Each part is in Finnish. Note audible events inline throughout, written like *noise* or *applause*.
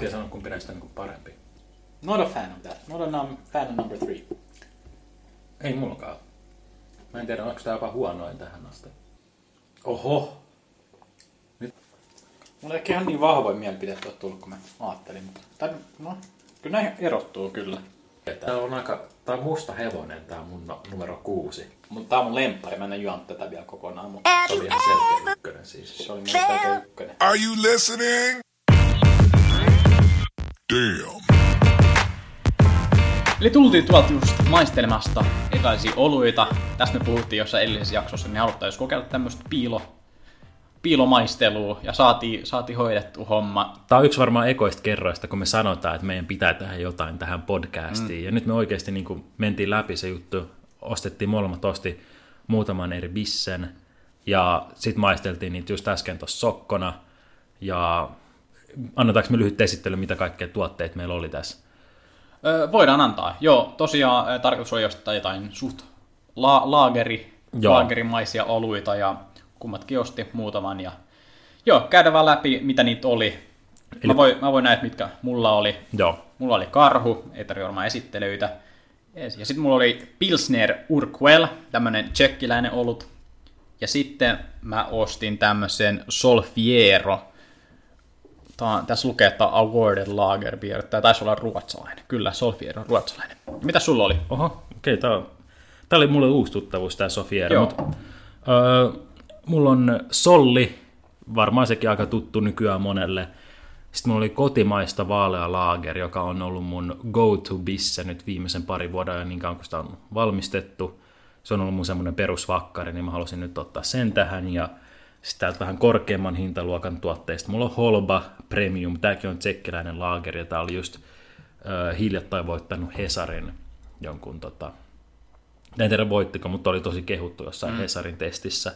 vaikea sanoa, kumpi näistä on niin parempi. Not a fan of that. Not a num- fan of number three. Ei mullakaan. Mä en tiedä, onko tämä jopa huonoin tähän asti. Oho! Mulla ei ehkä ihan niin vahvoja mielipiteitä ole tullut, kun mä ajattelin. Mutta, tai, no, kyllä näin erottuu kyllä. Tää on aika... Tää on musta hevonen, tää on mun no, numero kuusi. Mutta tää on mun lemppari, mä en juonut tätä vielä kokonaan, mutta Se oli ihan selkeä ykkönen siis. se oli mun selkeä ykkönen. Are you listening? Damn. Eli tultiin tuolta just maistelemasta erilaisia oluita. Tästä me puhuttiin jossain edellisessä jaksossa, niin haluttaisiin kokeilla tämmöistä piilo, piilomaistelua ja saatiin, saatiin hoidettu homma. Tämä on yksi varmaan ekoista kerroista, kun me sanotaan, että meidän pitää tehdä jotain tähän podcastiin. Mm. Ja nyt me oikeasti niin kuin mentiin läpi se juttu, ostettiin molemmat, osti muutaman eri bissen. Ja sitten maisteltiin niitä just äsken tuossa sokkona. Ja annetaanko me lyhyt esittely, mitä kaikkea tuotteita meillä oli tässä? Öö, voidaan antaa. Joo, tosiaan tarkoitus oli ostaa jotain suht la- laageri, Joo. laagerimaisia oluita ja kummatkin osti muutaman. Ja... Joo, käydään vaan läpi, mitä niitä oli. Eli... Mä, voin, mä voin nähdä, mitkä mulla oli. Joo. Mulla oli karhu, ei tarvitse varmaan esittelyitä. Ja sitten mulla oli Pilsner Urquell, tämmönen tsekkiläinen olut. Ja sitten mä ostin tämmöisen Solfiero. Tää, tässä lukee, että Awarded Lager Beer. Tämä taisi olla ruotsalainen. Kyllä, Solfiero on ruotsalainen. Mitä sulla oli? Oho, okei, okay, tämä Tämä oli mulle uusi tuttavuus, tämä Sofiero. Mut, öö, mulla on Solli, varmaan sekin aika tuttu nykyään monelle. Sitten mulla oli kotimaista vaalea laager, joka on ollut mun go-to-bisse nyt viimeisen parin vuoden ajan, niin kauan kun sitä on valmistettu. Se on ollut mun semmoinen perusvakkari, niin mä halusin nyt ottaa sen tähän. Ja sitten täältä vähän korkeamman hintaluokan tuotteista. Mulla on Holba Premium, tämäkin on tsekkiläinen laageri, ja tää oli just ö, hiljattain voittanut Hesarin jonkun tota, en tiedä voittiko, mutta oli tosi kehuttu jossain mm. Hesarin testissä.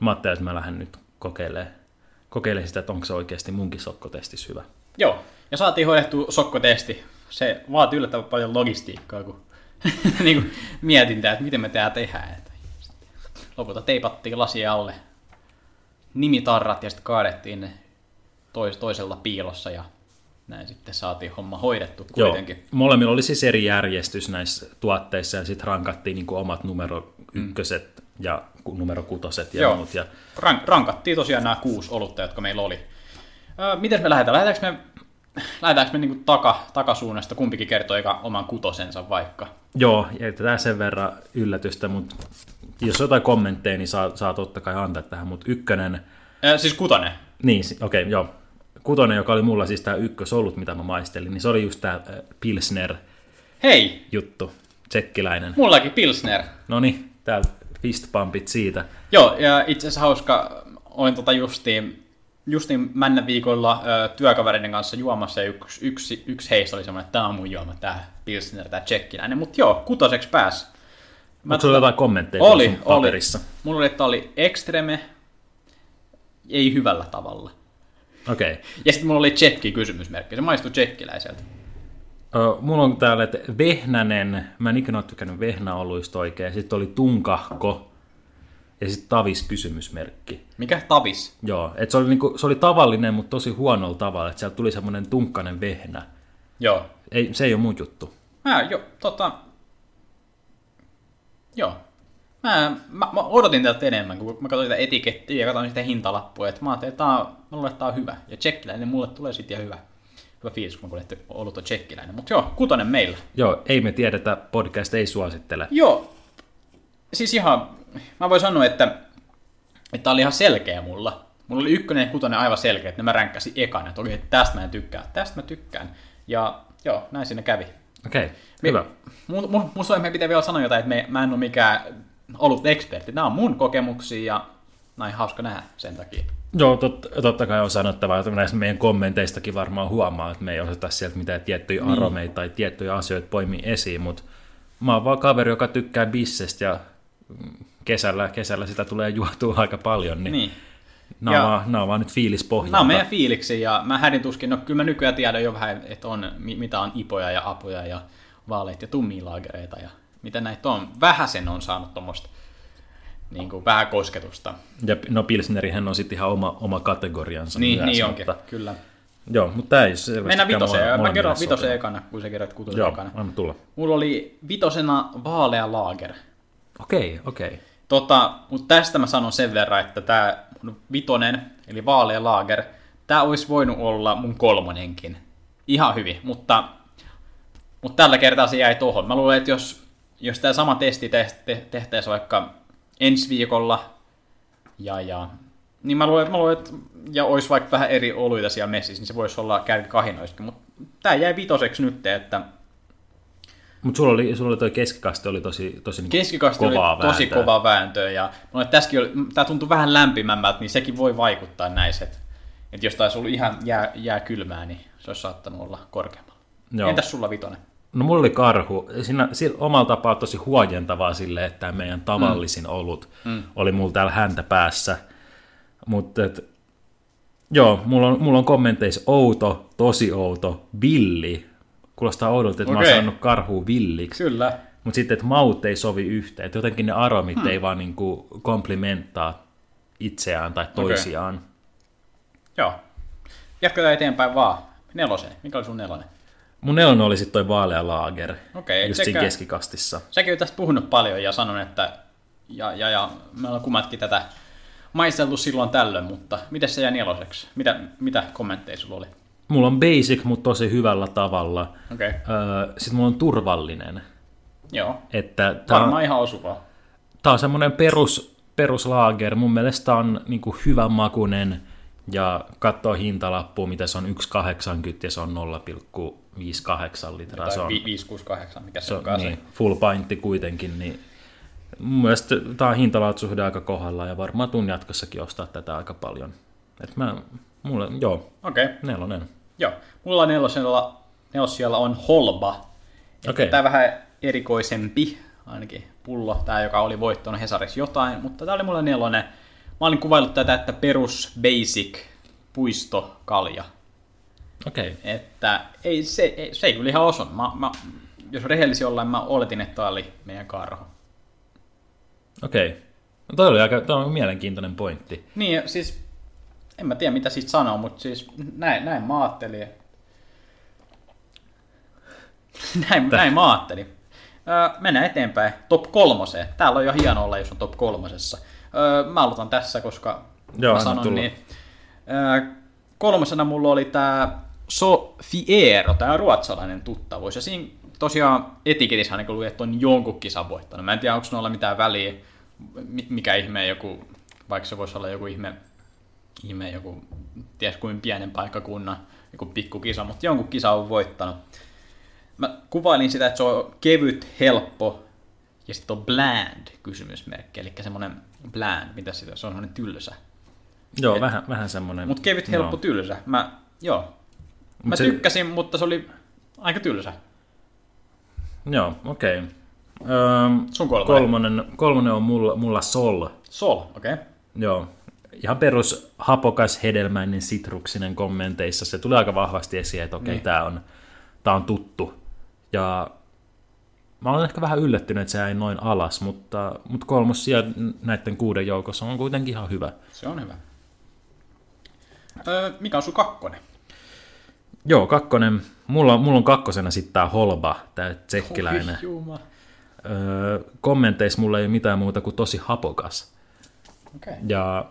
Mä ajattelin, että mä lähden nyt kokeilemaan, kokeilemaan sitä, että onko se oikeasti munkin sokkotestissä hyvä. Joo, ja saatiin hoidettu sokkotesti. Se vaatii yllättävän paljon logistiikkaa, kun *laughs* niin kuin mietintää, että miten me tää tehdään. Lopulta teipattiin lasia alle nimitarrat ja sitten kaadettiin ne tois, toisella piilossa ja näin sitten saatiin homma hoidettu kuitenkin. Joo, molemmilla oli siis eri järjestys näissä tuotteissa ja sitten rankattiin niin omat numero ykköset mm. ja numero kutoset ja Joo. muut. Ja, Rank, rankattiin tosiaan nämä kuusi olutta, jotka meillä oli. Öö, miten me lähdetään? Lähdetäänkö me, lähdetäänkö me niinku taka, takasuunnasta? Kumpikin kertoo oman kutosensa vaikka. joo, jätetään sen verran yllätystä, mutta jos jotain kommentteja, niin saa, saa totta kai antaa tähän, mutta ykkönen, Öö, siis kutonen. Niin, okei, okay, joo. Kutonen, joka oli mulla siis tämä ykkösolut, mitä mä maistelin, niin se oli just tämä Pilsner-juttu, Hei, tsekkiläinen. mullakin Pilsner. No niin, täällä fistpumpit siitä. Joo, ja itse asiassa hauska, olin tota justiin, justiin männä viikolla ö, työkavereiden kanssa juomassa, ja yksi, yksi, yksi heistä oli semmoinen, että tämä on mun juoma, tämä Pilsner, tämä tsekkiläinen. Mutta joo, kutoseksi pääs. Onko sulla jotain kommentteja Oli, sun oli. paperissa? Mulla oli, että oli extreme, ei hyvällä tavalla. Okei. Okay. Ja sitten mulla oli tsekki kysymysmerkki, se maistui tsekkiläiseltä. Ö, Mulla on täällä, että vehnänen, mä en ikinä ole tykännyt vehnäoluista oikein, sitten oli tunkahko ja sitten tavis kysymysmerkki. Mikä tavis? Joo, et se oli, niinku, se oli tavallinen, mutta tosi huonolla tavalla, että sieltä tuli semmoinen tunkkanen vehnä. Joo. Ei, se ei ole mun juttu. Mä, jo, tota... Joo. Mä, mä, mä odotin tältä enemmän, kun mä katsoin sitä etikettiä ja katsoin sitä hintalappua, että mä ajattelin, että tää on, mä luulen, että tää on hyvä. Ja tsekkiläinen mulle tulee sitten ihan hyvä. Hyvä fiilis, kun mä kuulin, että olut on tsekkiläinen. Mutta joo, kutonen meillä. Joo, ei me tiedetä, podcast ei suosittele. Joo. Siis ihan, mä voin sanoa, että, että tää oli ihan selkeä mulla. Mulla oli ykkönen ja kutonen aivan selkeä, että ne mä ränkkäsin ekana. Että okei, tästä mä en tykkää, tästä mä tykkään. Ja joo, näin siinä kävi. Okei, okay, Me- hyvä. Mun, mun, mun meidän pitää vielä sanoa jotain, että me, mä en ole mikään ollut ekspertti. Nämä on mun kokemuksia ja näin hauska nähdä sen takia. Joo, tot, totta kai on sanottava, että näistä meidän kommenteistakin varmaan huomaa, että me ei osata sieltä mitään tiettyjä niin. aromeita tai tiettyjä asioita poimia esiin, mutta mä oon vaan kaveri, joka tykkää bissestä ja kesällä, kesällä sitä tulee juotua aika paljon, niin, Niin. Nämä, Ja- on vaan, nämä on vaan nyt fiilispohjalta. Nämä on meidän fiiliksi ja mä hädin tuskin, no kyllä mä nykyään tiedän jo vähän, että on, mi- mitä on ipoja ja apoja ja vaaleita ja tummia laagereita ja mitä näitä on. Vähäsen on saanut tuommoista niin kuin vähän kosketusta. Ja no Pilsnerihän on sitten ihan oma, oma kategoriansa Niin, myös, niin onkin, mutta, kyllä. Joo, mutta tämä ei selvästi Mennään vitoseen. Mä kerron vitosen ekana, kun sä kerrot kutosen Joo, ekana. anna tulla. Mulla oli vitosena vaalea laager. Okei, okei. Tota, mutta tästä mä sanon sen verran, että tämä vitonen, eli vaalea laager, tämä olisi voinut olla mun kolmonenkin. Ihan hyvin, mutta, mutta tällä kertaa se jäi tuohon. Mä luulen, että jos, jos tämä sama testi te- te- tehtäisiin vaikka ensi viikolla, ja, ja, niin mä luulen, mä luulen, että ja olisi vaikka vähän eri oluita siellä messissä, niin se voisi olla kärki kahinoissakin. Mutta tämä jäi vitoseksi nyt, että Mutta sulla oli, sulla oli toi keskikaste oli tosi, tosi niinku Keskikasti oli kovaa tosi vääntöä. kova vääntö ja no, tässäkin oli, tämä tuntui vähän lämpimämmältä, niin sekin voi vaikuttaa näissä. Että, jos taisi ollut ihan jää, jää kylmää, niin se olisi saattanut olla korkeammalla. Joo. Entäs sulla vitonen? No mulla oli karhu. Siinä, siinä omalla tapaa tosi huojentavaa sille, että tämä meidän tavallisin mm. olut mm. oli mulla täällä häntä päässä. Mutta joo, mulla on, mulla on kommenteissa outo, tosi outo, villi. Kuulostaa oudolta, että okay. mä oon saanut karhua villiksi. Kyllä. Mutta sitten, että maut ei sovi yhteen. Että jotenkin ne aromit hmm. ei vaan niinku komplimenttaa itseään tai toisiaan. Okay. Joo. Jatketaan eteenpäin vaan. Neloseen. Mikä oli sun nelonen? Mun nelonen oli sitten toi vaalea laager. Okei, just siinä sekä- keskikastissa. Säkin oot tästä puhunut paljon ja sanon, että ja, ja, ja me ollaan kummatkin tätä maistellut silloin tällöin, mutta miten se jäi neloseksi? Mitä, mitä kommentteja sulla oli? Mulla on basic, mutta tosi hyvällä tavalla. Okay. Öö, sitten mulla on turvallinen. joo. Että tää Varmaan on, ihan osuvaa. tää on semmoinen perus, peruslaager. Mun mielestä on niinku hyvän makunen ja katsoo hintalappua, mitä se on 1,80 ja se on 0,58 litraa. Se Tai on, vi- 568, mikä se, se on se. niin, full pintti kuitenkin, niin mun mielestä tää on hintalaatusuhde aika kohdalla ja varmaan tuun jatkossakin ostaa tätä aika paljon. Et mä, mulle, joo, Okei, okay. nelonen. joo. Mulla nelosella, nelossijalla on Holba. Okei. Tämä vähän erikoisempi, ainakin pullo, tämä joka oli voittanut Hesarissa jotain, mutta tämä oli mulla nelonen. Mä olin kuvaillut tätä, että perus basic puistokalja. Okei. Että ei, se, ei, se ei kyllä ihan osunut. Mä, mä, jos rehellisi ollaan, mä oletin, että tämä oli meidän karho. Okei. No toi oli aika toi on mielenkiintoinen pointti. Niin, siis en mä tiedä mitä siitä sanoo, mutta siis näin, näin mä ajattelin. näin, näin mä ajattelin. Öö, mennään eteenpäin. Top kolmoseen. Täällä on jo hieno olla, jos on top kolmosessa. Öö, mä aloitan tässä, koska Joo, mä sanon tulla. niin. Öö, kolmosena mulla oli tää Sofiero, tää ruotsalainen tuttavuus. Ja siinä tosiaan etiketissä ainakin luki, että on jonkun kisan voittanut. Mä en tiedä, onko noilla mitään väliä, mi- mikä ihme joku, vaikka se voisi olla joku ihme, ihme joku, ties kuin pienen paikkakunnan, joku pikkukisa, mutta jonkun kisa on voittanut. Mä kuvailin sitä, että se on kevyt, helppo ja sitten on bland kysymysmerkki, eli semmoinen bland, mitä sitä, se on semmoinen tylsä. Joo, vähän, vähän semmoinen. Mutta kevyt, helppo, tylsä. Mä, joo. Mä Mut se- tykkäsin, mutta se oli aika tylsä. Joo, okei. Öö, Sun kolmonen. kolmonen, kolmonen on mulla, mulla sol. Sol, okei. Okay. Joo. Ihan perus hapokas, hedelmäinen, sitruksinen kommenteissa. Se tuli aika vahvasti esiin, että okei, Niin. niin. tämä on, tää on tuttu. Ja mä olen ehkä vähän yllättynyt, että se jäi noin alas, mutta, mutta kolmos sija näiden kuuden joukossa on kuitenkin ihan hyvä. Se on hyvä. Öö, mikä on sun kakkonen? Joo, kakkonen. Mulla, mulla on kakkosena sitten tämä Holba, tämä tsekkiläinen. Oi. Öö, kommenteissa mulla ei ole mitään muuta kuin tosi hapokas. Okei. Okay. Ja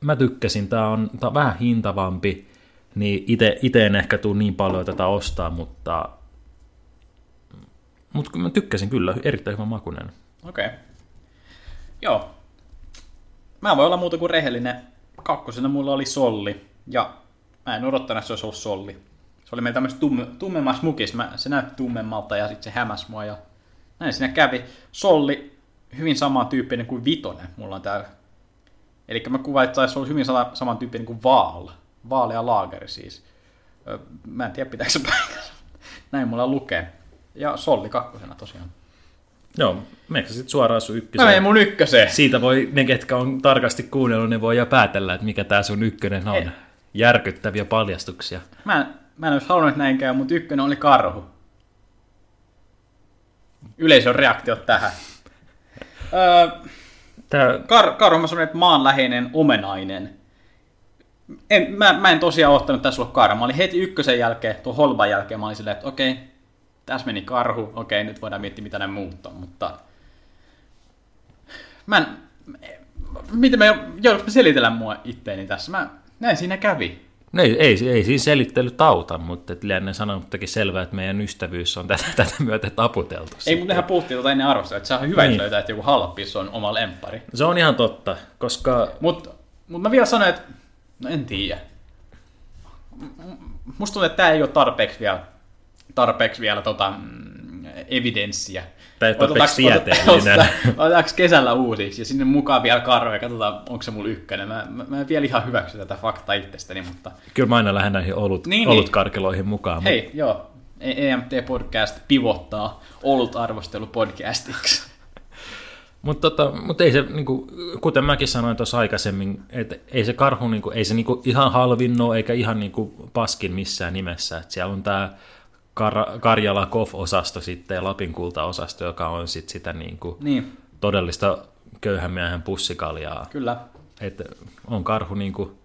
mä tykkäsin, tää on, tää on vähän hintavampi, niin ite, ite en ehkä tuu niin paljon tätä ostaa, mutta, mutta mä tykkäsin kyllä, erittäin hyvä makunen. Okei. Okay. Joo. Mä voin olla muuta kuin rehellinen. Kakkosena mulla oli solli. Ja mä en odottanut, että se olisi ollut solli. Se oli meillä tämmöisessä tumme, tummemmassa mukissa. Mä, se näytti tummemmalta ja sitten se hämäs mua. Ja näin siinä kävi. Solli, hyvin samantyyppinen kuin vitonen mulla on täällä. Eli mä kuvain, että taisi olla hyvin sama- samantyyppinen kuin vaal. Vaalea laageri siis. Ö, Mä en tiedä, pitääkö se paikassa. Näin mulla lukee. Ja solli kakkosena tosiaan. Joo, meneekö sitten suoraan sun Mä ykköseen? menen mun ykköseen. Siitä voi, ne ketkä on tarkasti kuunnellut, ne voi jo päätellä, että mikä tää sun ykkönen on. Ei. Järkyttäviä paljastuksia. Mä en, mä en olisi halunnut näin käy, mutta ykkönen oli karhu. Yleisön reaktiot tähän. Öö, Tää, kar, sanoin, että maanläheinen omenainen. en, mä, mä en tosiaan ottanut tässä ollut karhu. Mä olin heti ykkösen jälkeen, tuon holban jälkeen, mä olin silleen, että okei, tässä meni karhu, okei, nyt voidaan miettiä, mitä ne muuttaa, mutta mä en, miten mä joudunko mä selitellä mua itteeni tässä? Mä, näin siinä kävi. No ei, ei, ei siinä selittely tauta, mutta et lienee sanomattakin selvää, että meidän ystävyys on tätä, *laughs* tätä myötä taputeltu. Ei, mutta nehän puhuttiin tuota ennen arvostelua, että se on hyvä, Niin. niin. löytää, että joku halppis on oma lempari. Se on ihan totta, koska Mutta mut mä vielä sanoin, että no en tiedä. Musta tuntuu, että tämä ei ole tarpeeksi vielä, tarpeeksi vielä tota, mm, evidenssiä. Tai tarpeeksi Otetaanko- kesällä uusiksi ja sinne mukaan vielä karve ja katsotaan, onko se mulla ykkönen. Mä, mä, mä en vielä ihan hyväksy tätä faktaa itsestäni, mutta kyllä mä aina lähden näihin olut, Niin, niin, olutkarkeloihin mukaan. hei, joo. E- EMT Podcast pivottaa olut arvostelupodcastiksi. *laughs* Mutta tota, mut ei se, niinku, kuten mäkin sanoin tuossa aikaisemmin, että ei se karhu niinku, ei se niinku ihan halvin ole, eikä ihan niinku paskin missään nimessä. Et siellä on tämä Kar- Karjala Kof-osasto sitten ja Lapin kulta-osasto, joka on sit sitä niinku Niin, todellista köyhän miehen pussikaljaa. kyllä. Et on karhu niinku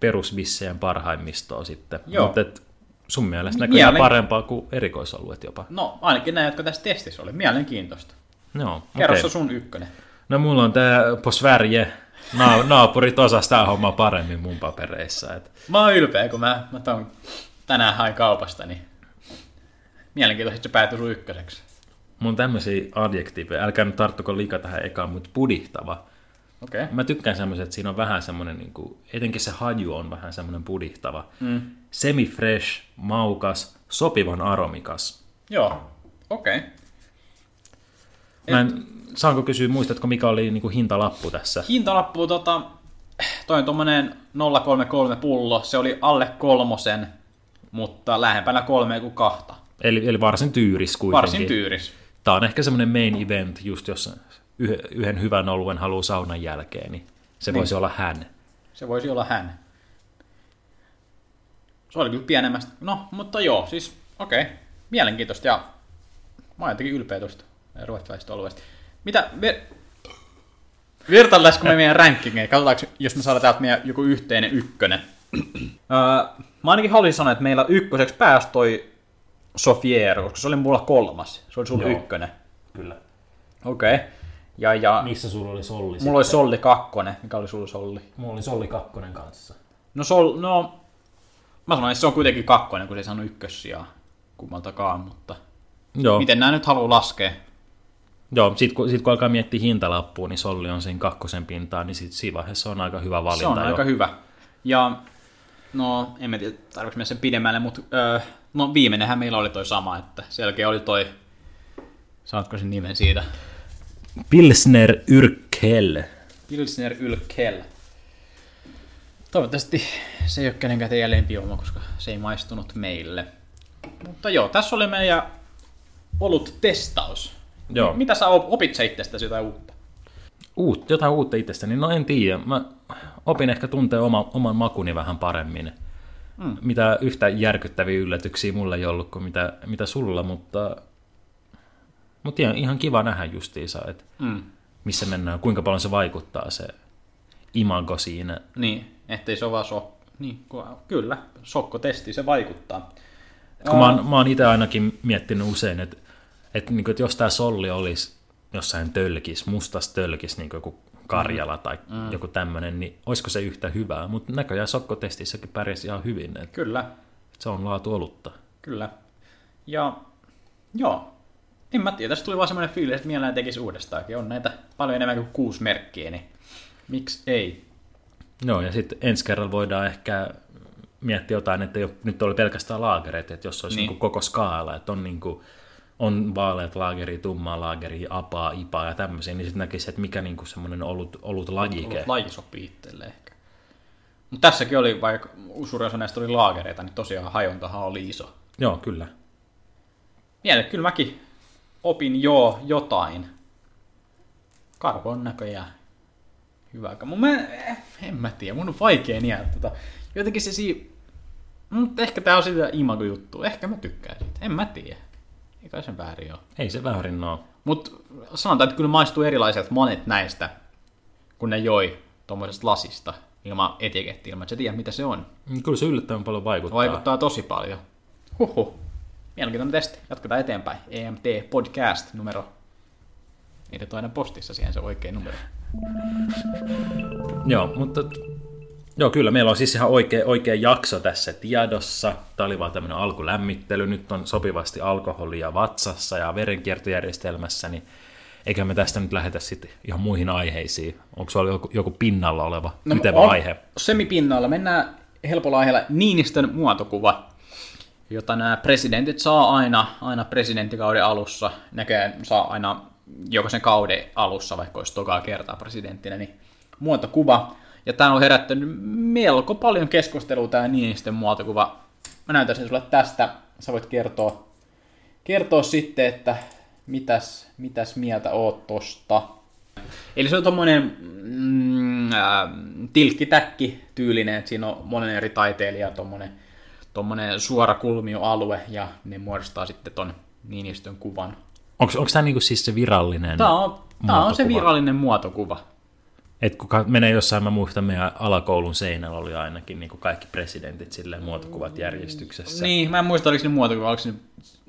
perusbisseen parhaimmistoa sitten. Joo. Mutta et sun mielestä näköjään Mielen- parempaa kuin erikoisalueet jopa. No, ainakin nämä, jotka tässä testissä oli. Mielenkiintoista. Joo, Kerro se sun ykkönen. No mulla on tää Sverige. Na- *laughs* naapurit osas tää homma paremmin mun papereissa. Et Mä oon ylpeä, kun mä, mä ton tänään hain kaupasta, niin mielenkiintoisesti se päätyi sun ykköseksi. mun tämmöisiä adjektiiveja, älkää nyt tarttuko liikaa tähän ekaan, mutta pudihtava. Okei. Okay. Mä tykkään semmoisen, että siinä on vähän semmoinen, niin kuin, etenkin se haju on vähän semmoinen pudihtava. Mm. Semi-fresh, maukas, sopivan aromikas. Joo, okei. Okay. Mä en, saanko kysyä, muistatko mikä oli niin kuin hintalappu tässä? Hintalappu, tota, toi on tommonen 033 pullo, se oli alle kolmosen, mutta lähempänä kolmea kuin kahta. Eli, eli varsin tyyris kuitenkin. Varsin tyyris. Tämä on ehkä semmoinen main event, just jos yh- yhden hyvän oluen haluaa saunan jälkeen, niin se Niin. voisi olla hän. Se voisi olla hän. Se oli kyllä pienemmästä. No, mutta joo, siis okei. Okay. Mielenkiintoista ja mä oon jotenkin ylpeä tuosta ruotsalaisesta oluesta. Mitä, ver... vertaillaanko me meidän rankingeen? Katsotaanko, jos me saadaan täältä meidän joku yhteinen ykkönen. *clears throat* öö, mä ainakin haluaisin sanoa, että meillä ykköseksi pääsi toi Sofiero, koska se oli mulla kolmas. Se oli sulla Joo. ykkönen. Kyllä. Okei. Okay. Ja, ja Missä sulla oli Solli mulla oli Solli kakkonen. Mikä oli sulla Solli? Mulla oli Solli kakkonen kanssa. No, sol, no mä sanoin, että se on kuitenkin kakkonen, kun se ei saanut ykkössijaa kummaltakaan, mutta Joo, miten nämä nyt haluaa laskea? Joo sit, kun, sit kun alkaa miettiä hintalappua, niin Solli on siinä kakkosen pintaan, niin sit siinä vaiheessa on aika hyvä valinta Se on jo. aika hyvä. Ja no, en mä tiedä, tarvitsen mennä sen pidemmälle, mutta öö, no viimeinenhän meillä oli toi sama, että selkeä oli toi, saatko sen nimen siitä? Pilsner Yrkel. Pilsner Ylkel. Toivottavasti se ei ole kenenkään teidän lempijuoma, koska se ei maistunut meille. Mutta joo, tässä oli meidän ollut testaus. Joo. Mitä sä op- opit sä itsestäsi jotain uutta? Uut, jotain uutta itsestäni, no en tiedä. Mä opin ehkä tuntea oma, oman makuni vähän paremmin. Mm. Mitä yhtä järkyttäviä yllätyksiä mulla ei ollut kuin mitä, mitä sulla, mutta, mutta ihan, ihan kiva nähdä justiinsa, että Mm. missä mennään, kuinka paljon se vaikuttaa se imago siinä. Niin, ettei se ole vaan sok... Niin, kyllä, sokkotesti, se vaikuttaa. Kun mä oon, mä oon itse ainakin miettinyt usein, että, että, niin kuin, että jos tämä solli olisi jossain tölkis, mustas tölkis, niin kuin joku Karjala tai mm. joku tämmöinen, niin olisiko se yhtä hyvää? Mutta näköjään sokkotestissäkin pärjäsi ihan hyvin, että Kyllä, se on laatu olutta. kyllä. Ja joo, en mä tiedä, tässä tuli vaan semmoinen fiilis, että mielellään tekisi uudestaankin. On näitä paljon enemmän kuin kuusi merkkiä, niin miksi ei? Joo, ja sitten ensi kerralla voidaan ehkä miettiä jotain, että ole, nyt oli pelkästään laagereita, että jos olisi niin. niin koko skaala, että on, niin kuin, on vaaleat laageri, tummaa laageri, apaa, ipaa ja tämmöisiä, niin sitten näkisi, että mikä niin kuin semmoinen olut, olut lajike. Ollut laji sopii itselle ehkä. Mutta tässäkin oli, vaikka suuri osa näistä oli laagereita, niin tosiaan hajontahan oli iso. Joo, kyllä. Miele, kyllä mäkin opin jo jotain. Karvo on näköjään hyvä. Mun mä, en mä tiedä, mun on vaikea niellä tota. Jotenkin se si... Mutta ehkä tää on sitä imago-juttu. Ehkä mä tykkään siitä. En mä tiedä. Eikä sen väärin ole. Ei se väärin ole. Mutta sanotaan, että kyllä maistuu erilaiselta monet näistä, kun ne joi tuommoisesta lasista. ilman etikettiä, ilman että sä tiedät, mitä se on. Kyllä se yllättävän paljon vaikuttaa. Vaikuttaa tosi paljon. Huhhuh. Mielenkiintoinen testi. Jatketaan eteenpäin. EMT Podcast numero. Niitä on aina postissa siihen se oikein numero. Joo, mutta joo, kyllä meillä on siis ihan oikea, oikea jakso tässä tiedossa. Tämä oli vaan tämmöinen alkulämmittely. Nyt on sopivasti alkoholia vatsassa ja verenkiertojärjestelmässä, niin eikä me tästä nyt lähetä sitten ihan muihin aiheisiin. Onko sulla joku, joku pinnalla oleva no, kytevä on aihe? Semipinnalla. Mennään helpolla aiheella Niinistön muotokuva, jota nämä presidentit saa aina, aina presidenttikauden alussa. Näköjään saa aina jokaisen kauden alussa, vaikka olisi tokaa kertaa presidenttinä, niin muotokuva. Ja tämä on herättänyt melko paljon keskustelua tämä Niinistön muotokuva. Mä näytän sen sulle tästä. Sä voit kertoa, kertoa sitten, että mitäs, mitäs mieltä oot tosta. Eli se on tommonen mm, äh, tilkkitäkki tyylinen, että siinä on monen eri taiteilija tommonen, tommonen suora kulmioalue ja ne muodostaa sitten ton Niinistön kuvan. Onko, tämä niinku siis se virallinen Tämä on, tää on se virallinen muotokuva. Et kun menee jossain, mä muistan meidän alakoulun seinällä oli ainakin niin kuin kaikki presidentit silleen muotokuvat järjestyksessä. Niin, mä en muista, oliko ne muotokuva, oliko ne,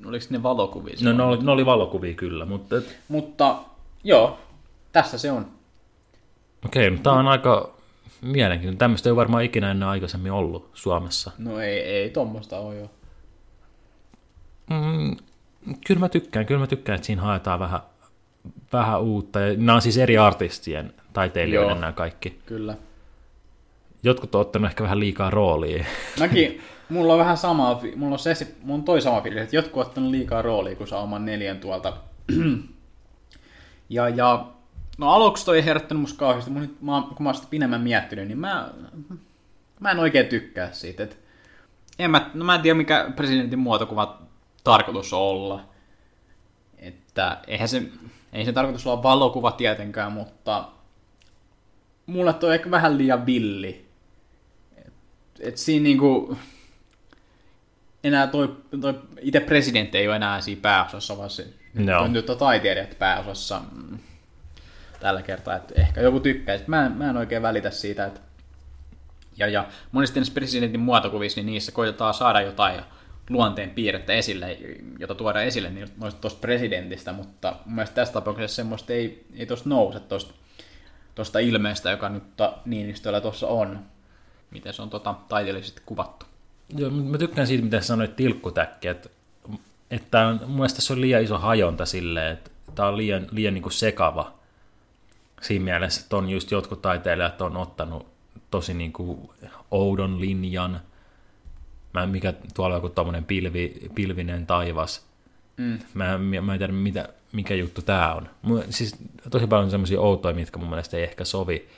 oliko ne valokuvia. No ne oli, ne oli valokuvia kyllä, mutta et, Mutta joo, tässä se on. okei, okay, tämä on aika mielenkiintoinen. Tämmöistä ei varmaan ikinä ennen aikaisemmin ollut Suomessa. No ei, ei tommosta ole jo. Mm, kyllä mä tykkään, kyllä mä tykkään, että siinä haetaan vähän, vähän uutta. Ja nämä on siis eri artistien, taiteilijoiden Joo. nämä kaikki. Kyllä. Jotkut on ottanut ehkä vähän liikaa roolia. Mäkin, *laughs* mulla on vähän sama, mulla on, se, mulla on toi sama fiilis, että jotkut on ottanut liikaa roolia, kun saa oman neljän tuolta. *clears throat* ja, ja no aluksi toi ei herättänyt musta kauheasti, mun nyt, mä, kun mä oon sitä pidemmän miettinyt, niin mä, mä en oikein tykkää siitä. Et, en mä, no mä en tiedä mikä presidentin muotokuva tarkoitus on olla. Että eihän se, ei se tarkoitus olla valokuva tietenkään, mutta mulle toi ehkä vähän liian villi. Et siinä niinku, enää toi, toi itse presidentti ei ole enää siinä pääosassa, vaan se on nyt on taiteilijat pääosassa mm, tällä kertaa, että ehkä joku tykkää. Mä en, mä en oikein välitä siitä, että ja, ja monesti näissä presidentin muotokuvissa, niin niissä koitetaan saada jotain luonteen piirrettä esille, jota tuoda esille niin noista tuosta presidentistä, mutta mun mielestä tässä tapauksessa semmoista ei, ei tuosta nouse tuosta tuosta ilmeestä, joka nyt ta- Niinistöllä tuossa on. Miten se on tota, taiteellisesti kuvattu. Joo, mä tykkään siitä, mitä sanoit tilkkutäkki, että, että mun mielestä tässä on liian iso hajonta silleen, että tämä on liian, liian niin kuin sekava siinä mielessä, että on just jotkut taiteilijat on ottanut tosi niin kuin oudon linjan, mä, mikä tuolla on joku tommonen pilvi, pilvinen taivas, Mm. mä, mä en tiedä mitä, mikä juttu tämä on. Mu- Siis tosi paljon semmoisia outoja, mitkä mun mielestä ei ehkä sovi.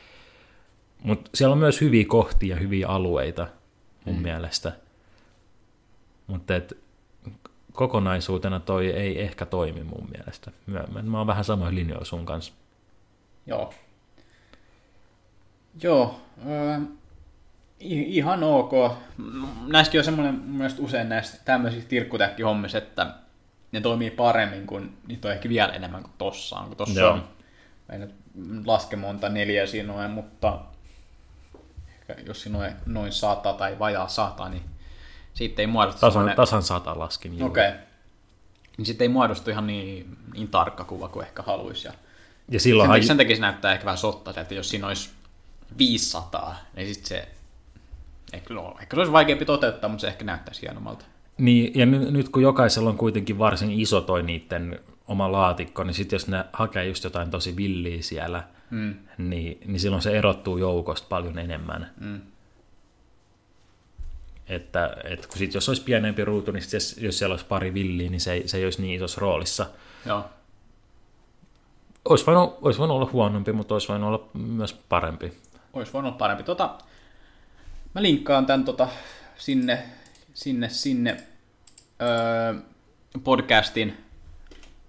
Mutta siellä on myös hyviä kohtia ja hyviä alueita mun mm. mielestä. Mutta kokonaisuutena toi ei ehkä toimi mun mielestä. Mä, mä, mä oon vähän samoin linjoilla sun kanssa. Joo. Joo. Öö, ihan ok. Näissäkin on semmoinen mun mielestä usein näissä tämmöisissä tirkkutäkkihommissa, että ne toimii paremmin kuin, niitä on ehkä vielä enemmän kuin tossa on. Kun tossa Joo. on, en nyt laske monta neljä on, mutta ehkä jos on noin sata tai vajaa sata, niin siitä ei muodostu Tasan, semmoinen- tasan sata laskin. Okei. Okay. Niin sitten ei muodostu ihan niin, niin tarkka kuva kuin ehkä haluaisi. Ja Ja sen, silloinhan, takia, sen takia se näyttää ehkä vähän sotta, että jos siinä olisi 500, niin sitten se... Ehkä, no, ehkä se olisi vaikeampi toteuttaa, mutta se ehkä näyttäisi hienommalta. Niin, ja nyt, kun jokaisella on kuitenkin varsin iso toi niiden oma laatikko, niin sitten jos ne hakee just jotain tosi villiä siellä, mm. niin, niin silloin se erottuu joukosta paljon enemmän. Mm. Että, että kun sit, jos olisi pienempi ruutu, niin sit jos, jos siellä olisi pari villiä, niin se ei, se ei olisi niin isossa roolissa. Joo. Olisi voinut, olisi voinut olla huonompi, mutta olisi voinut olla myös parempi. Olisi voinut olla parempi. Tota, mä linkkaan tämän tota, sinne, sinne, sinne öö, podcastin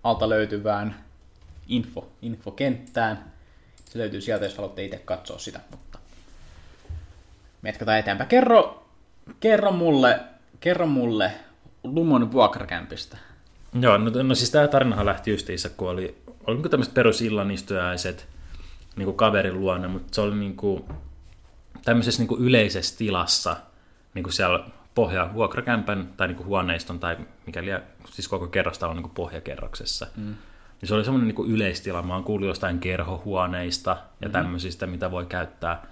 alta löytyvään info, infokenttään. Se löytyy sieltä, jos haluatte itse katsoa sitä. Mutta me jatketaan eteenpäin. Kerro, kerro mulle, kerro mulle Lumon vuokrakämpistä. Joo, no, no siis tämä tarinahan lähti justiinsa, kun oli, oli niin tämmöiset perusillanistujaiset niin kaverin luona, mutta se oli niin kuin, tämmöisessä niin kuin yleisessä tilassa, niin kuin siellä pohja vuokrakämpän tai niin kuin huoneiston tai mikäli, siis koko kerrostalon niin kuin pohjakerroksessa. Mm. Niin se oli semmoinen niin kuin yleistila. Mä oon kuullut jostain kerhohuoneista ja mm-hmm. tämmöisistä, mitä voi käyttää.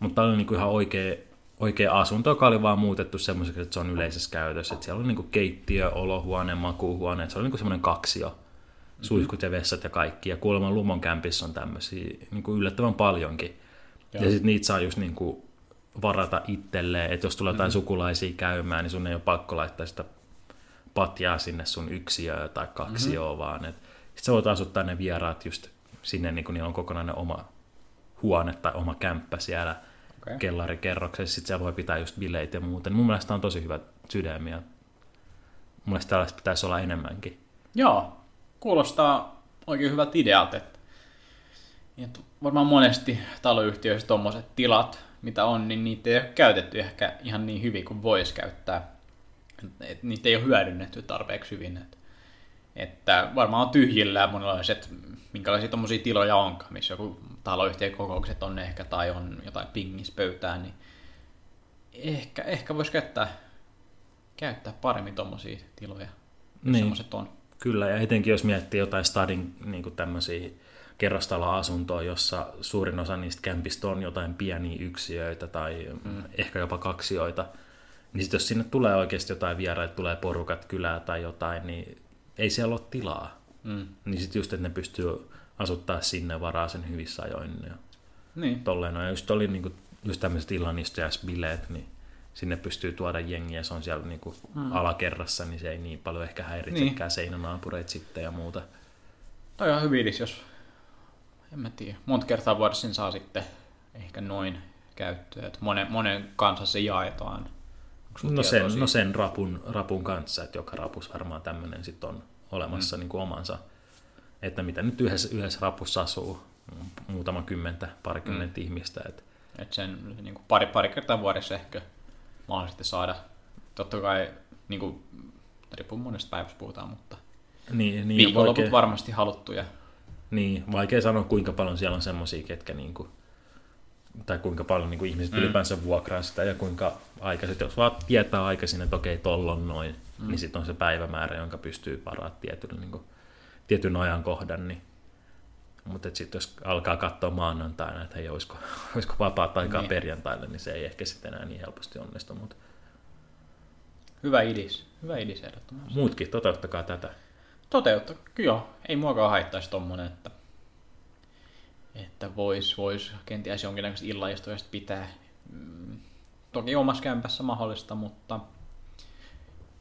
Mutta oli niin kuin ihan oikea, oikea asunto, joka oli vaan muutettu semmoiseksi, että se on yleisessä käytössä. Että siellä oli niin kuin keittiö, olohuone, makuuhuone. Että se oli niin kuin semmoinen kaksio. Mm-hmm. Suihkut ja vessat ja kaikki. Ja kuulemma Lumon kämpissä on tämmöisiä niin kuin yllättävän paljonkin. Joo. Ja sitten niitä saa just niin kuin varata itselleen, että jos tulee jotain mm. sukulaisia käymään, niin sun ei ole pakko laittaa sitä patjaa sinne sun yksiöön tai kaksi mm-hmm. vaan että sit sä voit asuttaa ne vieraat just sinne, niin kun niillä on kokonainen oma huone tai oma kämppä siellä okay. kellarikerroksessa, sitten siellä voi pitää just bileitä ja muuta. Mun mielestä on tosi hyvä sydämi ja mun mielestä tällaista pitäisi olla enemmänkin. Joo, kuulostaa oikein hyvät ideat, että, että varmaan monesti taloyhtiöissä tuommoiset tilat mitä on, niin niitä ei ole käytetty ehkä ihan niin hyvin kuin voisi käyttää. Et niitä ei ole hyödynnetty tarpeeksi hyvin. Et, että varmaan on tyhjillä monenlaiset, minkälaisia tuommoisia tiloja onkaan, missä joku taloyhtiön kokoukset on ehkä tai on jotain pingispöytää, niin ehkä, ehkä voisi käyttää, käyttää paremmin tuommoisia tiloja, niin. semmoiset on. Kyllä, ja etenkin jos miettii jotain stadin niin tämmöisiä kerrostaloasuntoa, jossa suurin osa niistä kämpistä on jotain pieniä yksiöitä tai mm. ehkä jopa kaksioita, niin sitten jos sinne tulee oikeasti jotain vieraita, tulee porukat kylää tai jotain, niin ei siellä ole tilaa. Mm. Niin sitten just, että ne pystyy asuttaa sinne varaa sen hyvissä ajoin. Ja niin. Tolleen. No, ja just oli niinku, just tämmöiset illanistujaisbileet, niin sinne pystyy tuoda jengiä, se on siellä niinku mm. alakerrassa, niin se ei niin paljon ehkä häiritsekään niin. seinänaapureita sitten ja muuta. Toi on hyvin, jos en mä tiedä, monta kertaa vuodessa saa sitten ehkä noin käyttöä, että monen, monen kanssa se jaetaan. No sen, no sen rapun, rapun kanssa, että joka rapus varmaan tämmöinen sitten on olemassa mm. niin kuin omansa. Että mitä nyt yhdessä, yhdessä rapussa asuu, muutama kymmentä, parikymmentä mm. ihmistä. Että et sen niin kuin pari, pari kertaa vuodessa ehkä mahdollisesti saada. Totta kai, niin kuin, riippuu monesta päivästä puhutaan, mutta niin, niin, viikonloput oikein... varmasti haluttuja niin, vaikea sanoa kuinka paljon siellä on semmoisia, ketkä niin kuin, tai kuinka paljon niin kuin ihmiset mm. ylipäänsä vuokraa sitä ja kuinka aikaisin, jos vaan tietää aikaisin, että okei, tollon noin, mm. niin sitten on se päivämäärä, jonka pystyy paraa tietyn, niin kuin, tietyn ajankohdan, niin mutta sitten jos alkaa katsoa maanantaina, että hei, olisiko, *laughs* olisiko vapaat aikaa niin. perjantaille, niin se ei ehkä sitten enää niin helposti onnistu. Mutta... Hyvä idis. Hyvä idis ehdottomasti. Muutkin, toteuttakaa tätä toteuttaa, joo, ei muakaan haittaisi tommonen, että, että vois, vois kenties jonkinlaista illajistoja pitää. Mm, toki omassa kämpässä mahdollista, mutta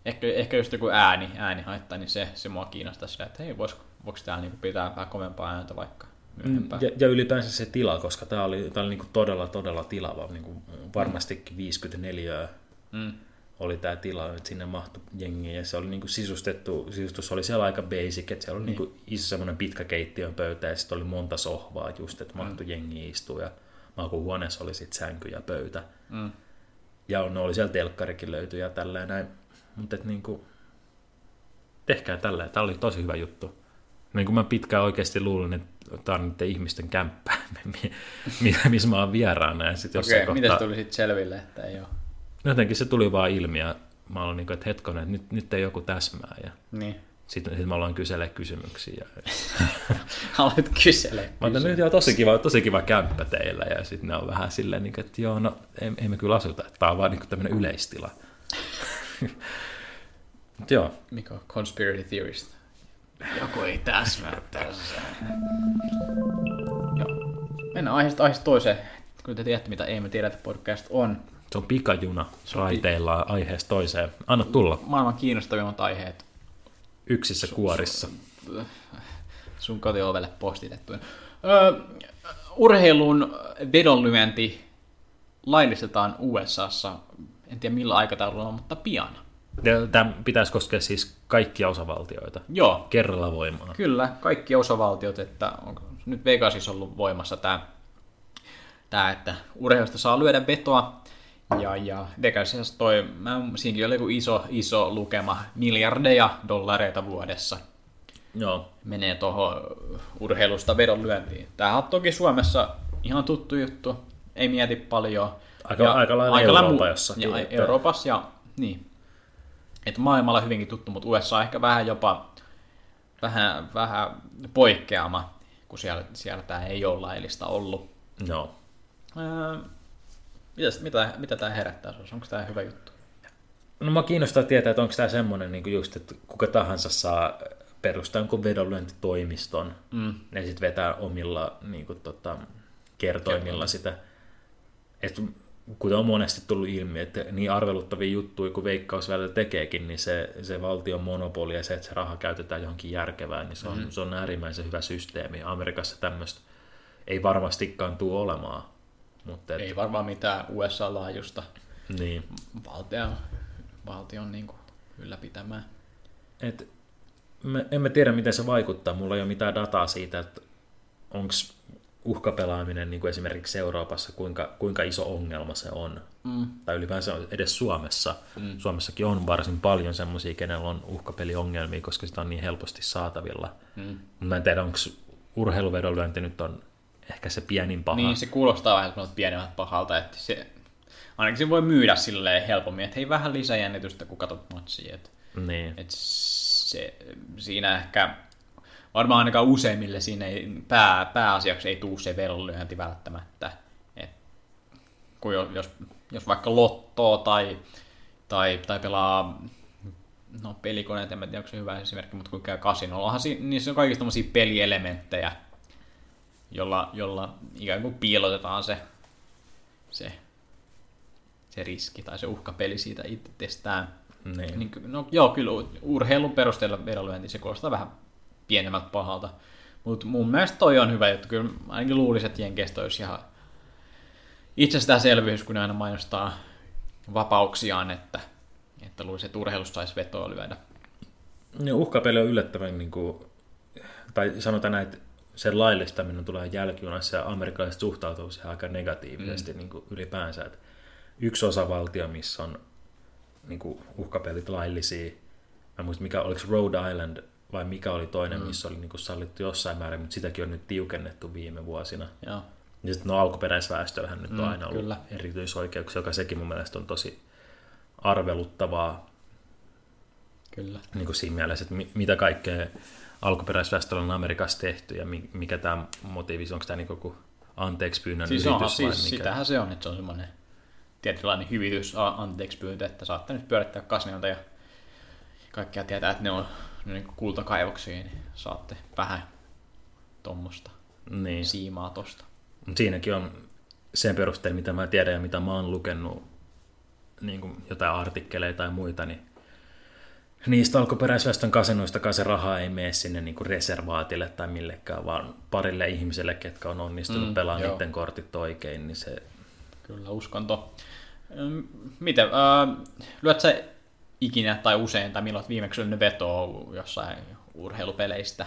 ehkä, ehkä just joku ääni, ääni haittaa, niin se, se mua kiinnostaa sitä, että hei, vois, voiko täällä niinku pitää vähän kovempaa ääntä vaikka myöhempään. Ja, ja ylipäänsä se tila, koska tämä oli, tää oli niinku todella, todella tilava, niinku varmastikin 54 mm oli tämä tila, että sinne mahtui jengiä ja se oli niinku sisustettu, sisustus oli siellä aika basic, että siellä oli niin. niinku iso semmoinen pitkä keittiön pöytä ja sitten oli monta sohvaa just, että mahtui mm. jengi istua ja makuuhuoneessa oli sitten sänky ja pöytä. Mm. Ja no oli siellä telkkarikin löytyi ja tälleen näin, mutta niinku, tehkää tälleen, tämä oli tosi hyvä juttu. Niin kuin mä pitkään oikeasti luulin, että tämä on niiden ihmisten kämppä, *laughs* missä mä oon vieraana. Ja sit Okei, kohtaa... tuli sitten selville, että ei ole? Jotenkin se tuli vaan ilmi ja mä olin niin kuin, että hetkonen, että nyt, nyt ei joku täsmää. Ja niin. Sitten sit mä aloin kysellä kysymyksiä. *laughs* Aloit kysellä Mä nyt joo, tosi kiva, tosi kiva kämppä teillä. Ja sitten ne on vähän silleen, niin kuin, että joo, no ei, ei me kyllä asuta. Että tämä on vaan niin tämmöinen yleistila. *laughs* Mut joo. Mikä on conspiracy theorist? Joku ei täsmää tässä. Joo. Mennään aiheesta, aiheesta toiseen. Kun te tiedätte, mitä Ei me tiedä, podcast on, se on pikajuna raiteilla pi- aiheesta toiseen. Anna tulla. Maailman kiinnostavimmat aiheet. Yksissä sun, kuorissa. Sun, sun kotiovelle postitettu. Öö, urheilun vedonlyönti laillistetaan USAssa. En tiedä millä aikataululla, mutta pian. Tämä pitäisi koskea siis kaikkia osavaltioita. Joo. Kerralla voimaa. Kyllä, kaikki osavaltiot. Että on nyt Vegasissa ollut voimassa tämä, tämä että urheilusta saa lyödä vetoa ja, ja Vegasissa toi, mä, siinäkin oli joku iso, iso lukema, miljardeja dollareita vuodessa. Joo. Menee tuohon urheilusta vedonlyöntiin. Tämähän on toki Suomessa ihan tuttu juttu. ei mieti paljon. Aika- aika lailla Eurooppa jossakin, Ja, että- Euroopassa ja niin. Että maailmalla hyvinkin tuttu, mutta USA ehkä vähän jopa vähän, vähän poikkeama, kun siellä, siellä tämä ei ole laillista ollut. Joo. Ää, mitä, mitä, mitä tämä herättää sinussa? Onko tämä hyvä juttu? No mä kiinnostaa tietää, että onko tämä semmoinen niin just, että kuka tahansa saa perustaa jonkun vedonlyöntitoimiston mm. ja sitten vetää omilla niin kuin, tota, kertoimilla sitä. Et, kuten on monesti tullut ilmi, että niin arveluttavia juttuja kuin Veikkaus välillä tekeekin, niin se, se valtion monopoli ja se, että se raha käytetään johonkin järkevään, niin se on, mm. se on äärimmäisen hyvä systeemi. Amerikassa tämmöistä ei varmastikaan tule olemaan. Mutta et, Ei varmaan mitään USA-laajusta niin. valtion, valtion niin kuin ylläpitämää. Et me emme tiedä, miten se vaikuttaa. Mulla ei ole mitään dataa siitä, että onko uhkapelaaminen niin kuin esimerkiksi Euroopassa, kuinka, kuinka iso ongelma se on. Mm. Tai ylipäänsä edes Suomessa. Mm. Suomessakin on varsin paljon semmoisia, kenellä on uhkapeliongelmia, koska sitä on niin helposti saatavilla. Mm. Mä en tiedä, onko urheiluvedonlyönti nyt on ehkä se pienin paha. Niin, se kuulostaa vähän semmoilta pienemmältä pahalta, että se, ainakin se voi myydä silleen helpommin, että hei vähän lisäjännitystä, kun katsot matsia. Että, niin. että se, siinä ehkä, varmaan ainakaan useimmille siinä ei, pää, pääasiaksi ei tuu se vedonlyönti välttämättä. Et, kun jos, jos, vaikka lottoa tai, tai, tai pelaa no pelikoneet, en tiedä, onko se hyvä esimerkki, mutta kun käy kasinolla, niin se on kaikista tämmöisiä pelielementtejä, jolla, jolla ikään kuin piilotetaan se, se, se riski tai se uhkapeli siitä itsestään. Niin. Niin, no joo, kyllä urheilun perusteella vedonlyönti se kuulostaa vähän pienemmältä pahalta. Mutta mun mielestä toi on hyvä juttu. Kyllä ainakin luulisin, että Jenkeistä olisi ihan itsestäänselvyys, kun ne aina mainostaa vapauksiaan, että, että luulisin, että urheilussa saisi vetoa lyödä. Ja uhkapeli on yllättävän, niin kuin, tai sanotaan näin, että sen laillistaminen tulee jälkijunassa ja amerikkalaiset suhtautuu siihen aika negatiivisesti mm. niin kuin ylipäänsä. Että yksi osavaltio, missä on niin kuin uhkapelit laillisia, mä muistan mikä, oliko Rhode Island vai mikä oli toinen, mm. missä oli niin kuin sallittu jossain määrin, mutta sitäkin on nyt tiukennettu viime vuosina. Joo. Ja sitten no alkuperäisväestöllähän nyt mm, on aina ollut kyllä. erityisoikeuksia, joka sekin mun mielestä on tosi arveluttavaa Kyllä. niin kuin siinä mielessä, että mi- mitä kaikkea alkuperäisväestöllä on Amerikassa tehty ja mi- mikä tämä motiivi, onko tämä niin kuin anteeksi pyynnön Siis, yritys vai siis mikä? sitähän se on, että se on semmoinen tietynlainen hyvitys, anteeksi pyyntö, että saatte nyt pyörittää kasinoita ja kaikkia tietää, että ne on, ne on niin kultakaivoksia, niin saatte vähän tuommoista Niin. siimaa tosta. Mut siinäkin on sen perusteella, mitä mä tiedän ja mitä mä oon lukenut, niin kuin jotain artikkeleita tai muita, niin niistä alkuperäisväestön kasinoista se raha ei mene sinne niin kuin reservaatille tai millekään, vaan parille ihmiselle, ketkä on onnistunut mm, pelaamaan niiden kortit oikein, niin se Kyllä, uskonto. Miten, äh, lyöt sä ikinä tai usein, tai milloin viimeksi lyönyt vetoa jossain urheilupeleistä?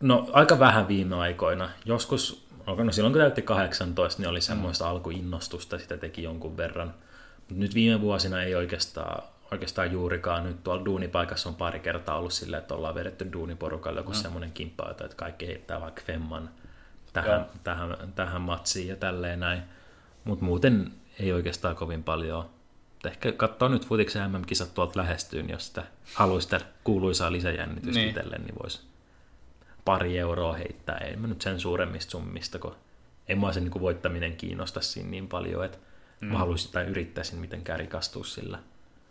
No aika vähän viime aikoina. Joskus, no silloin kun täytti 18, niin oli semmoista mm. alkuinnostusta, sitä teki jonkun verran. Mut nyt viime vuosina ei oikeastaan, oikeastaan juurikaan. Nyt tuolla duunipaikassa on pari kertaa ollut silleen, että ollaan vedetty duuniporukalle joku mm. semmoinen kimppa, että kaikki heittää vaikka femman tähän, tähän, tähän matsiin ja tälleen näin. Mutta muuten ei oikeastaan kovin paljon. Ehkä katsoo nyt futiksen MM-kisat tuolta lähestyyn, jos sitä haluaisi sitä kuuluisaa lisäjännitystä Niin. niin. itselleen, niin voisi pari euroa heittää. Ei mä nyt sen suuremmista summista, kun ei mua se niin voittaminen kiinnosta siinä niin paljon, että mm. mä haluaisin tai yrittäisin mitenkään rikastua sillä.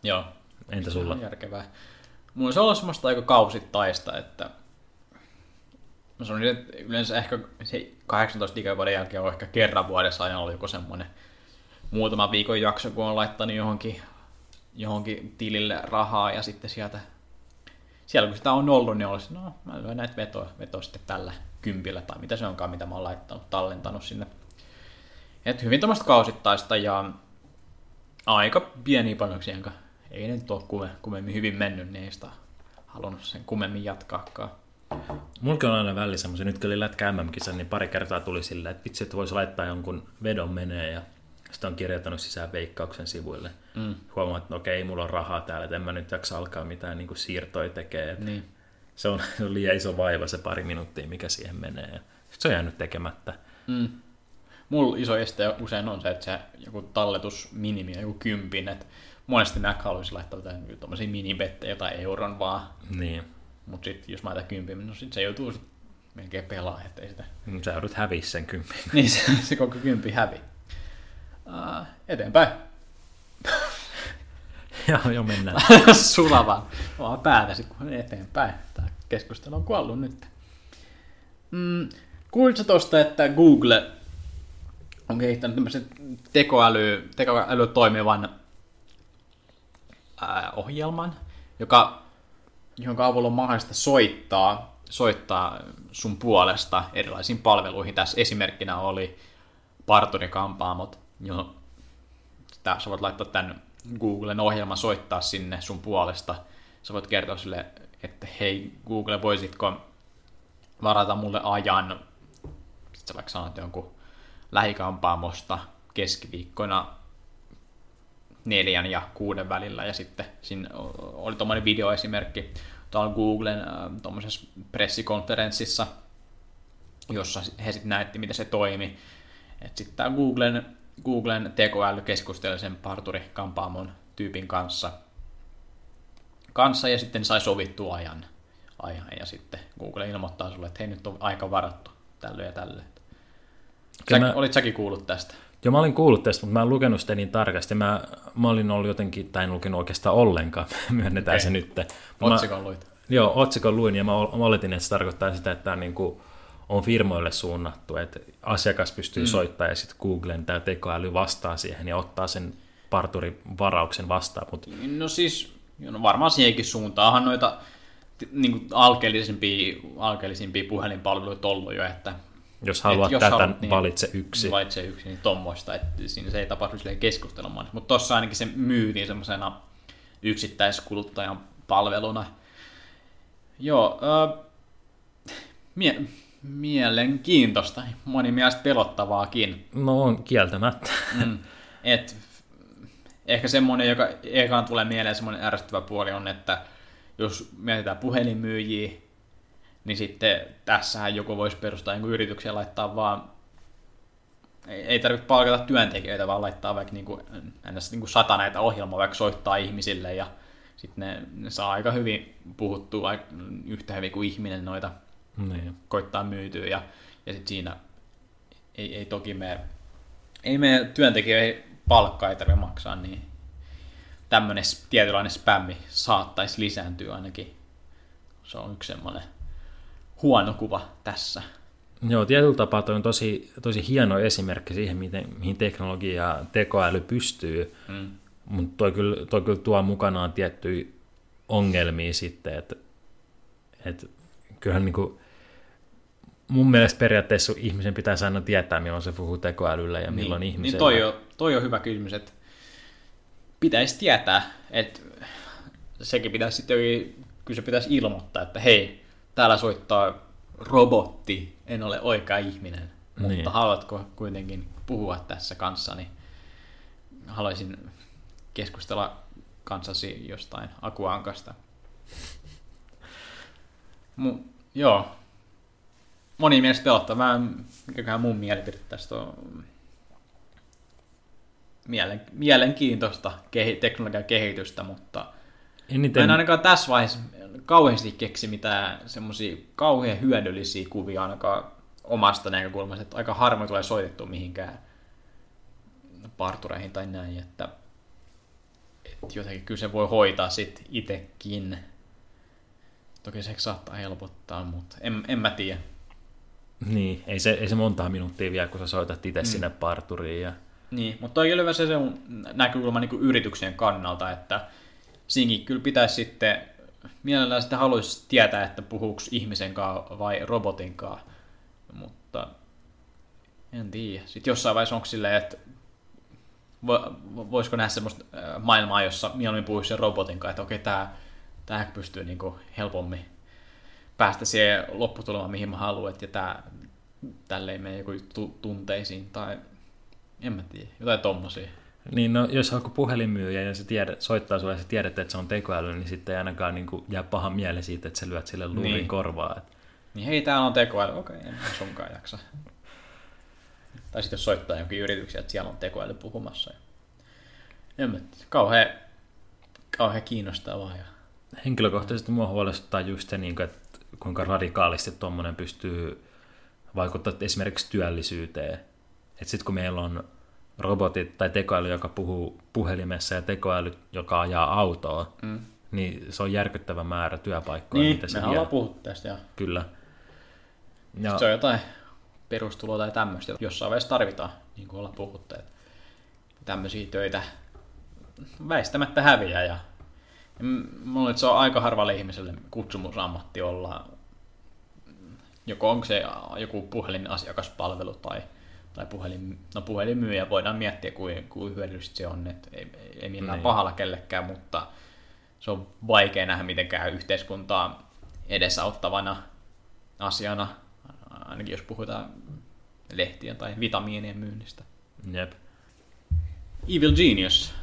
Joo. Entä Se on sulla? järkevää. Mulla se on ollut semmoista aika kausittaista, että mä sanoisin, että yleensä ehkä se 18 ikävuoden jälkeen on ehkä kerran vuodessa aina ollut joku semmoinen muutama viikon jakso, kun on laittanut johonkin, johonkin tilille rahaa ja sitten sieltä siellä kun sitä on ollut, niin olisi, no mä lyön näitä vetoa, vetoa sitten tällä kympillä tai mitä se onkaan, mitä mä oon laittanut, tallentanut sinne. Et hyvin tämmöistä kausittaista ja aika pieniä panoksia, jonka ei ne nyt ole kume, kumemmin hyvin mennyt, niin ei sitä halunnut sen kumemmin jatkaakaan. Mulla on aina välissä semmoisen, nyt kun oli lätkä MM-kisa, niin pari kertaa tuli silleen, että vitsi, että voisi laittaa jonkun vedon menee ja sitten on kirjoittanut sisään veikkauksen sivuille. Mm. Huomaa, että no okei, mulla on rahaa täällä, että en mä nyt jaksa alkaa mitään niin kuin siirtoja tekee. Niin. Se on, *laughs* se on liian iso vaiva se pari minuuttia, mikä siihen menee. Ja sit se on jäänyt tekemättä. Mm. Mulla iso este usein on se, että se joku talletusminimi on joku kympin, että monesti mä haluaisin laittaa jotain tuommoisia minibettejä, jotain euron vaan, Niin. mutta sitten jos mä laitan kympin, no sit se joutuu sit melkein pelaa, ettei sitä. Mm, Sä joudut häviä sen kympin. *laughs* Niin se, se koko kympi hävi. Uh, eteenpäin. *laughs* Joo, jo mennään. *laughs* Sulla vaan. Päätä sit kun eteenpäin. Tämä keskustelu on kuollut nyt. Mm, kuulitko tosta, että Google on kehittänyt tämmöisen tekoäly, tekoäly toimivan ää, ohjelman, joka, jonka avulla on mahdollista soittaa, soittaa sun puolesta erilaisiin palveluihin. Tässä esimerkkinä oli parturikampaamot, jo sä voit laittaa tämän Googlen ohjelman soittaa sinne sun puolesta. Sä voit kertoa sille, että hei Google, voisitko varata mulle ajan, sitten sä vaikka sanot jonkun lähikampaamosta keskiviikkona neljän ja kuuden välillä, ja sitten siinä oli tuommoinen videoesimerkki tuolla Googlen äh, tuommoisessa pressikonferenssissa, jossa he sitten näytti, miten se toimi. Että sitten tämä Googlen, Googlen tekoäly keskusteli sen parturikampaamon tyypin kanssa, kanssa ja sitten sai sovittua ajan, ajan. Ja sitten Google ilmoittaa sulle, että hei nyt on aika varattu tälle ja tälle. Sä, mä- Olit säkin kuullut tästä? Joo, mä olin kuullut tästä, mutta mä en lukenut sitä niin tarkasti. Mä, mä olin ollut jotenkin, tai en lukenut oikeastaan ollenkaan, *laughs* myönnetään Okei. se nyt. Mä- Otsikon luit. Joo, otsikon luin ja mä ol- mä oletin, että se tarkoittaa sitä, että tämä niin kuin on firmoille suunnattu, että asiakas pystyy mm. soittamaan ja sitten Googlen tämä tekoäly vastaa siihen ja ottaa sen parturivarauksen vastaan. Mutta No siis, no varmaan siihenkin suuntaanhan noita niin kuin alkeellisimpia, alkeellisimpia puhelinpalveluita ollut jo, että jos haluat jos tätä, haluat, niin- valitse yksi. valitse yksi, niin tommoista, että siinä se ei tapahdu silleen keskustelemaan. Mutta tossa ainakin se myytiin semmoisena yksittäiskuluttajan palveluna. Joo, äh, mie- mielenkiintoista, moni mielestä pelottavaakin. No on kieltämättä. Mm. Et, ehkä semmoinen, joka ekaan tulee mieleen semmoinen ärsyttävä puoli on, että jos mietitään puhelinmyyjiä, niin sitten tässähän joku voisi perustaa jonkun yrityksen ja laittaa vaan, ei, ei tarvitse palkata työntekijöitä, vaan laittaa vaikka niinku, ns. Niinku sata näitä ohjelmaa, vaikka soittaa ihmisille ja sitten ne, ne saa aika hyvin puhuttua yhtä hyvin kuin ihminen noita Niin. koittaa myytyä ja, ja sitten siinä ei, ei toki me ei me työntekijöihin palkkaa ei tarvitse maksaa, niin tämmöinen tietynlainen spämmi saattaisi lisääntyä ainakin. Se on yksi semmoinen huono kuva tässä. Joo, tietyllä tapaa toi on tosi, tosi hieno esimerkki siihen, miten, mihin teknologia ja tekoäly pystyy, Mm. mutta toi kyllä, toi kyllä tuo mukanaan tiettyjä ongelmia sitten, että et, kyllähän niin kuin, mun mielestä periaatteessa ihmisen pitää aina tietää, milloin se puhuu tekoälyllä ja milloin niin, ihmisellä. Niin toi on, toi on hyvä kysymys, että pitäisi tietää, että sekin pitäisi sitten, kyllä se pitäisi ilmoittaa, että hei, täällä soittaa robotti, en ole oikea ihminen, mutta Niin. haluatko kuitenkin puhua tässä kanssani? Haluaisin keskustella kanssasi jostain akuankasta. Mu- joo. Moni mielestä pelottava. Mä, mikäköhän mun mielipide tästä on mielen, mielenkiintoista kehi, teknologian kehitystä, mutta mä Eniten, en ainakaan tässä vaiheessa kauheasti keksi mitään semmoisia kauhean hyödyllisiä kuvia ainakaan omasta näkökulmasta, että aika harvoin tulee soitettua mihinkään partureihin tai näin, että, että jotenkin kyllä se voi hoitaa sit itekin. Toki se saattaa helpottaa, mutta en, en mä tiedä. niin, ei se, ei se montaa minuuttia vielä, kun sä soitat itse mm. sinne parturiin. Ja, Niin, mutta toi hyvä se, se näkökulma niin yrityksen kannalta, että siinkin kyllä pitäisi sitten, mielellään sitten haluaisi tietää, että puhuuko ihmisen kanssa vai robotin kanssa, mutta en tiedä. Sitten jossain vaiheessa onko silleen, että vo- voisiko nähdä semmoista maailmaa, jossa mieluummin puhuisi sen robotin kanssa, että okei, tämä, tämä pystyy niin helpommin päästä siihen lopputulemaan, mihin mä haluan, ja tämä, tälleen mene joku tu- tunteisiin, tai en mä tiedä, jotain tommosia. Niin no, jos on puhelinmyyjä ja se tiedät, soittaa sulle ja sä tiedät, että se on tekoäly, niin sitten ei ainakaan niin kuin, jää paha mieli siitä, että sä lyöt sille luurin Niin. korvaa. Et, Niin hei, täällä on tekoäly. Okei, en sunkaan jaksa. Tai sitten jos soittaa jonkin yrityksiä, että siellä on tekoäly puhumassa. Ja... Tiedä, kauhean, kauhean kiinnostavaa. Ja... Henkilökohtaisesti mua huolestuttaa just se, niin kuin, että kuinka radikaalisti tuommoinen pystyy vaikuttamaan esimerkiksi työllisyyteen. Että sitten kun meillä on robotit tai tekoäly, joka puhuu puhelimessa ja tekoäly, joka ajaa autoa, mm. niin se on järkyttävä määrä työpaikkoja, Niin, mitä se me ollaan puhuttu tästä. Ja... Kyllä. Ja, Sitten se on jotain perustuloa tai tämmöistä, jossain vaiheessa tarvitaan, niin kuin ollaan puhuttu, että tämmöisiä töitä väistämättä häviää. Ja, mulla nyt se on aika harvalle ihmiselle kutsumusammatti olla, joko onko se joku puhelinasiakaspalvelu tai, tai puhelin, no puhelinmyyjä, voidaan miettiä kuin, kuin hyödyllistä se on, että ei, ei millään Niin. pahalla kellekään, mutta se on vaikea nähdä mitenkään yhteiskuntaa edesauttavana asiana, ainakin jos puhutaan lehtien tai vitamiinien myynnistä. jep. Evil Genius.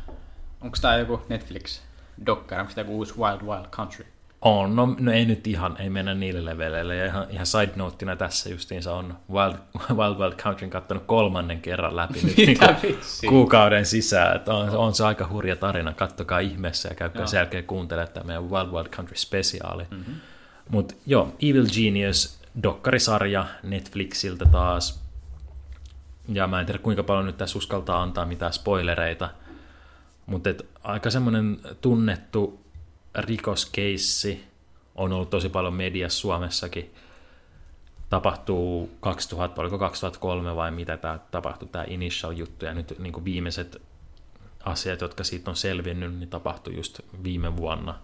Onko tämä joku Netflix-dokkari? Onko tämä joku uusi Wild Wild Country? On, no, no ei nyt ihan, ei mennä niille leveleille. Ja ihan, ihan side noteina tässä justiinsa on Wild *laughs* Wild, Wild Countryn kattonut kolmannen kerran läpi nyt niin vitsiä? kuukauden sisään. Että on, on, se aika hurja tarina, kattokaa ihmeessä ja käykää sen jälkeen kuuntelemaan tämä meidän Wild Wild Country spesiaali. Mm-hmm. Mutta joo, Evil Genius, dokkarisarja Netflixiltä taas. Ja mä en tiedä kuinka paljon nyt tässä uskaltaa antaa mitään spoilereita. Mutta aika semmoinen tunnettu rikoskeissi on ollut tosi paljon mediassa Suomessakin. Tapahtuu 2000, oliko 2003 vai mitä tämä tapahtui, tämä initial juttu. Ja nyt niin kuin viimeiset asiat, jotka siitä on selvinnyt, niin tapahtui just viime vuonna.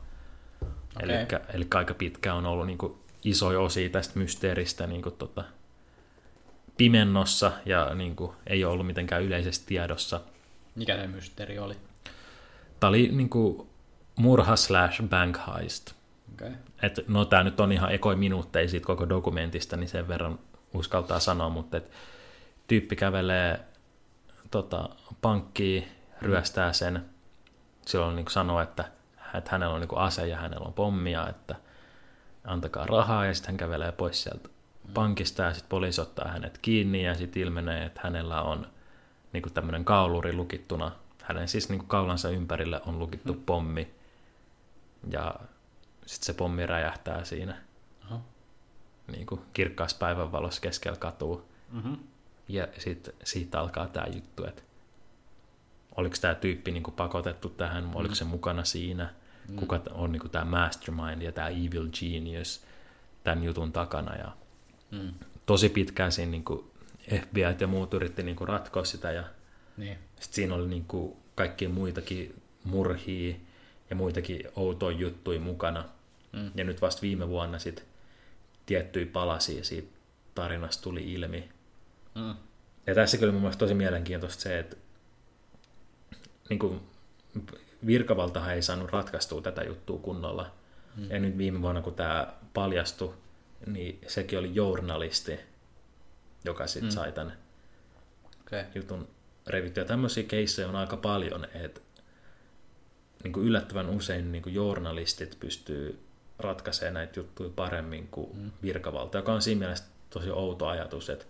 Okei. Eli, aika pitkä on ollut niin isoja osia tästä mysteeristä niin kuin tota, pimennossa ja niin kuin, ei ole ollut mitenkään yleisesti tiedossa. Mikä se mysteeri oli? Tämä oli niin kuin, murha slash bank heist. Okay. Et, no tämä nyt on ihan ekoi minuutteja siitä koko dokumentista, niin sen verran uskaltaa sanoa, mutta et, tyyppi kävelee tota, pankkiin, ryöstää sen, silloin niin sanoo, että, että hänellä on niin ase ja hänellä on pommia, että antakaa rahaa ja sitten hän kävelee pois sieltä pankista ja sitten poliisi ottaa hänet kiinni ja sitten ilmenee, että hänellä on niin tämmöinen kauluri lukittuna, hänen siis niin kaulansa ympärille on lukittu pommi ja sitten se pommi räjähtää siinä Aha. niin kuin kirkkaassa päivänvalossa keskellä katua. Mm-hmm. Ja sitten siitä alkaa tämä juttu, että oliko tämä tyyppi niin kuin pakotettu tähän, mm. oliko se mukana siinä, mm. kuka on niin tämä mastermind ja tämä evil genius tämän jutun takana. Ja Mm. tosi pitkään siinä niin kuin FBI ja muut yritti niin kuin ratkoa sitä ja Niin. sitten siinä oli niin kuin kaikkia muitakin murhia ja muitakin outoja juttuja mukana. Mm. Ja nyt vasta viime vuonna sit tiettyjä palasia siitä tarinasta tuli ilmi. Mm. Ja tässä kyllä mun mielestä tosi mielenkiintoista se, että niin kuin, virkavaltahan ei saanut ratkaistua tätä juttua kunnolla. Mm. Ja nyt viime vuonna, kun tämä paljastui, niin sekin oli journalisti, joka sitten mm. sai tämän Okay. jutun revittyä. Tämmöisiä keissejä on aika paljon, että niin kuin yllättävän usein niin kuin journalistit pystyy ratkaisemaan näitä juttuja paremmin kuin mm. virkavalta, joka on siinä mielessä tosi outo ajatus, että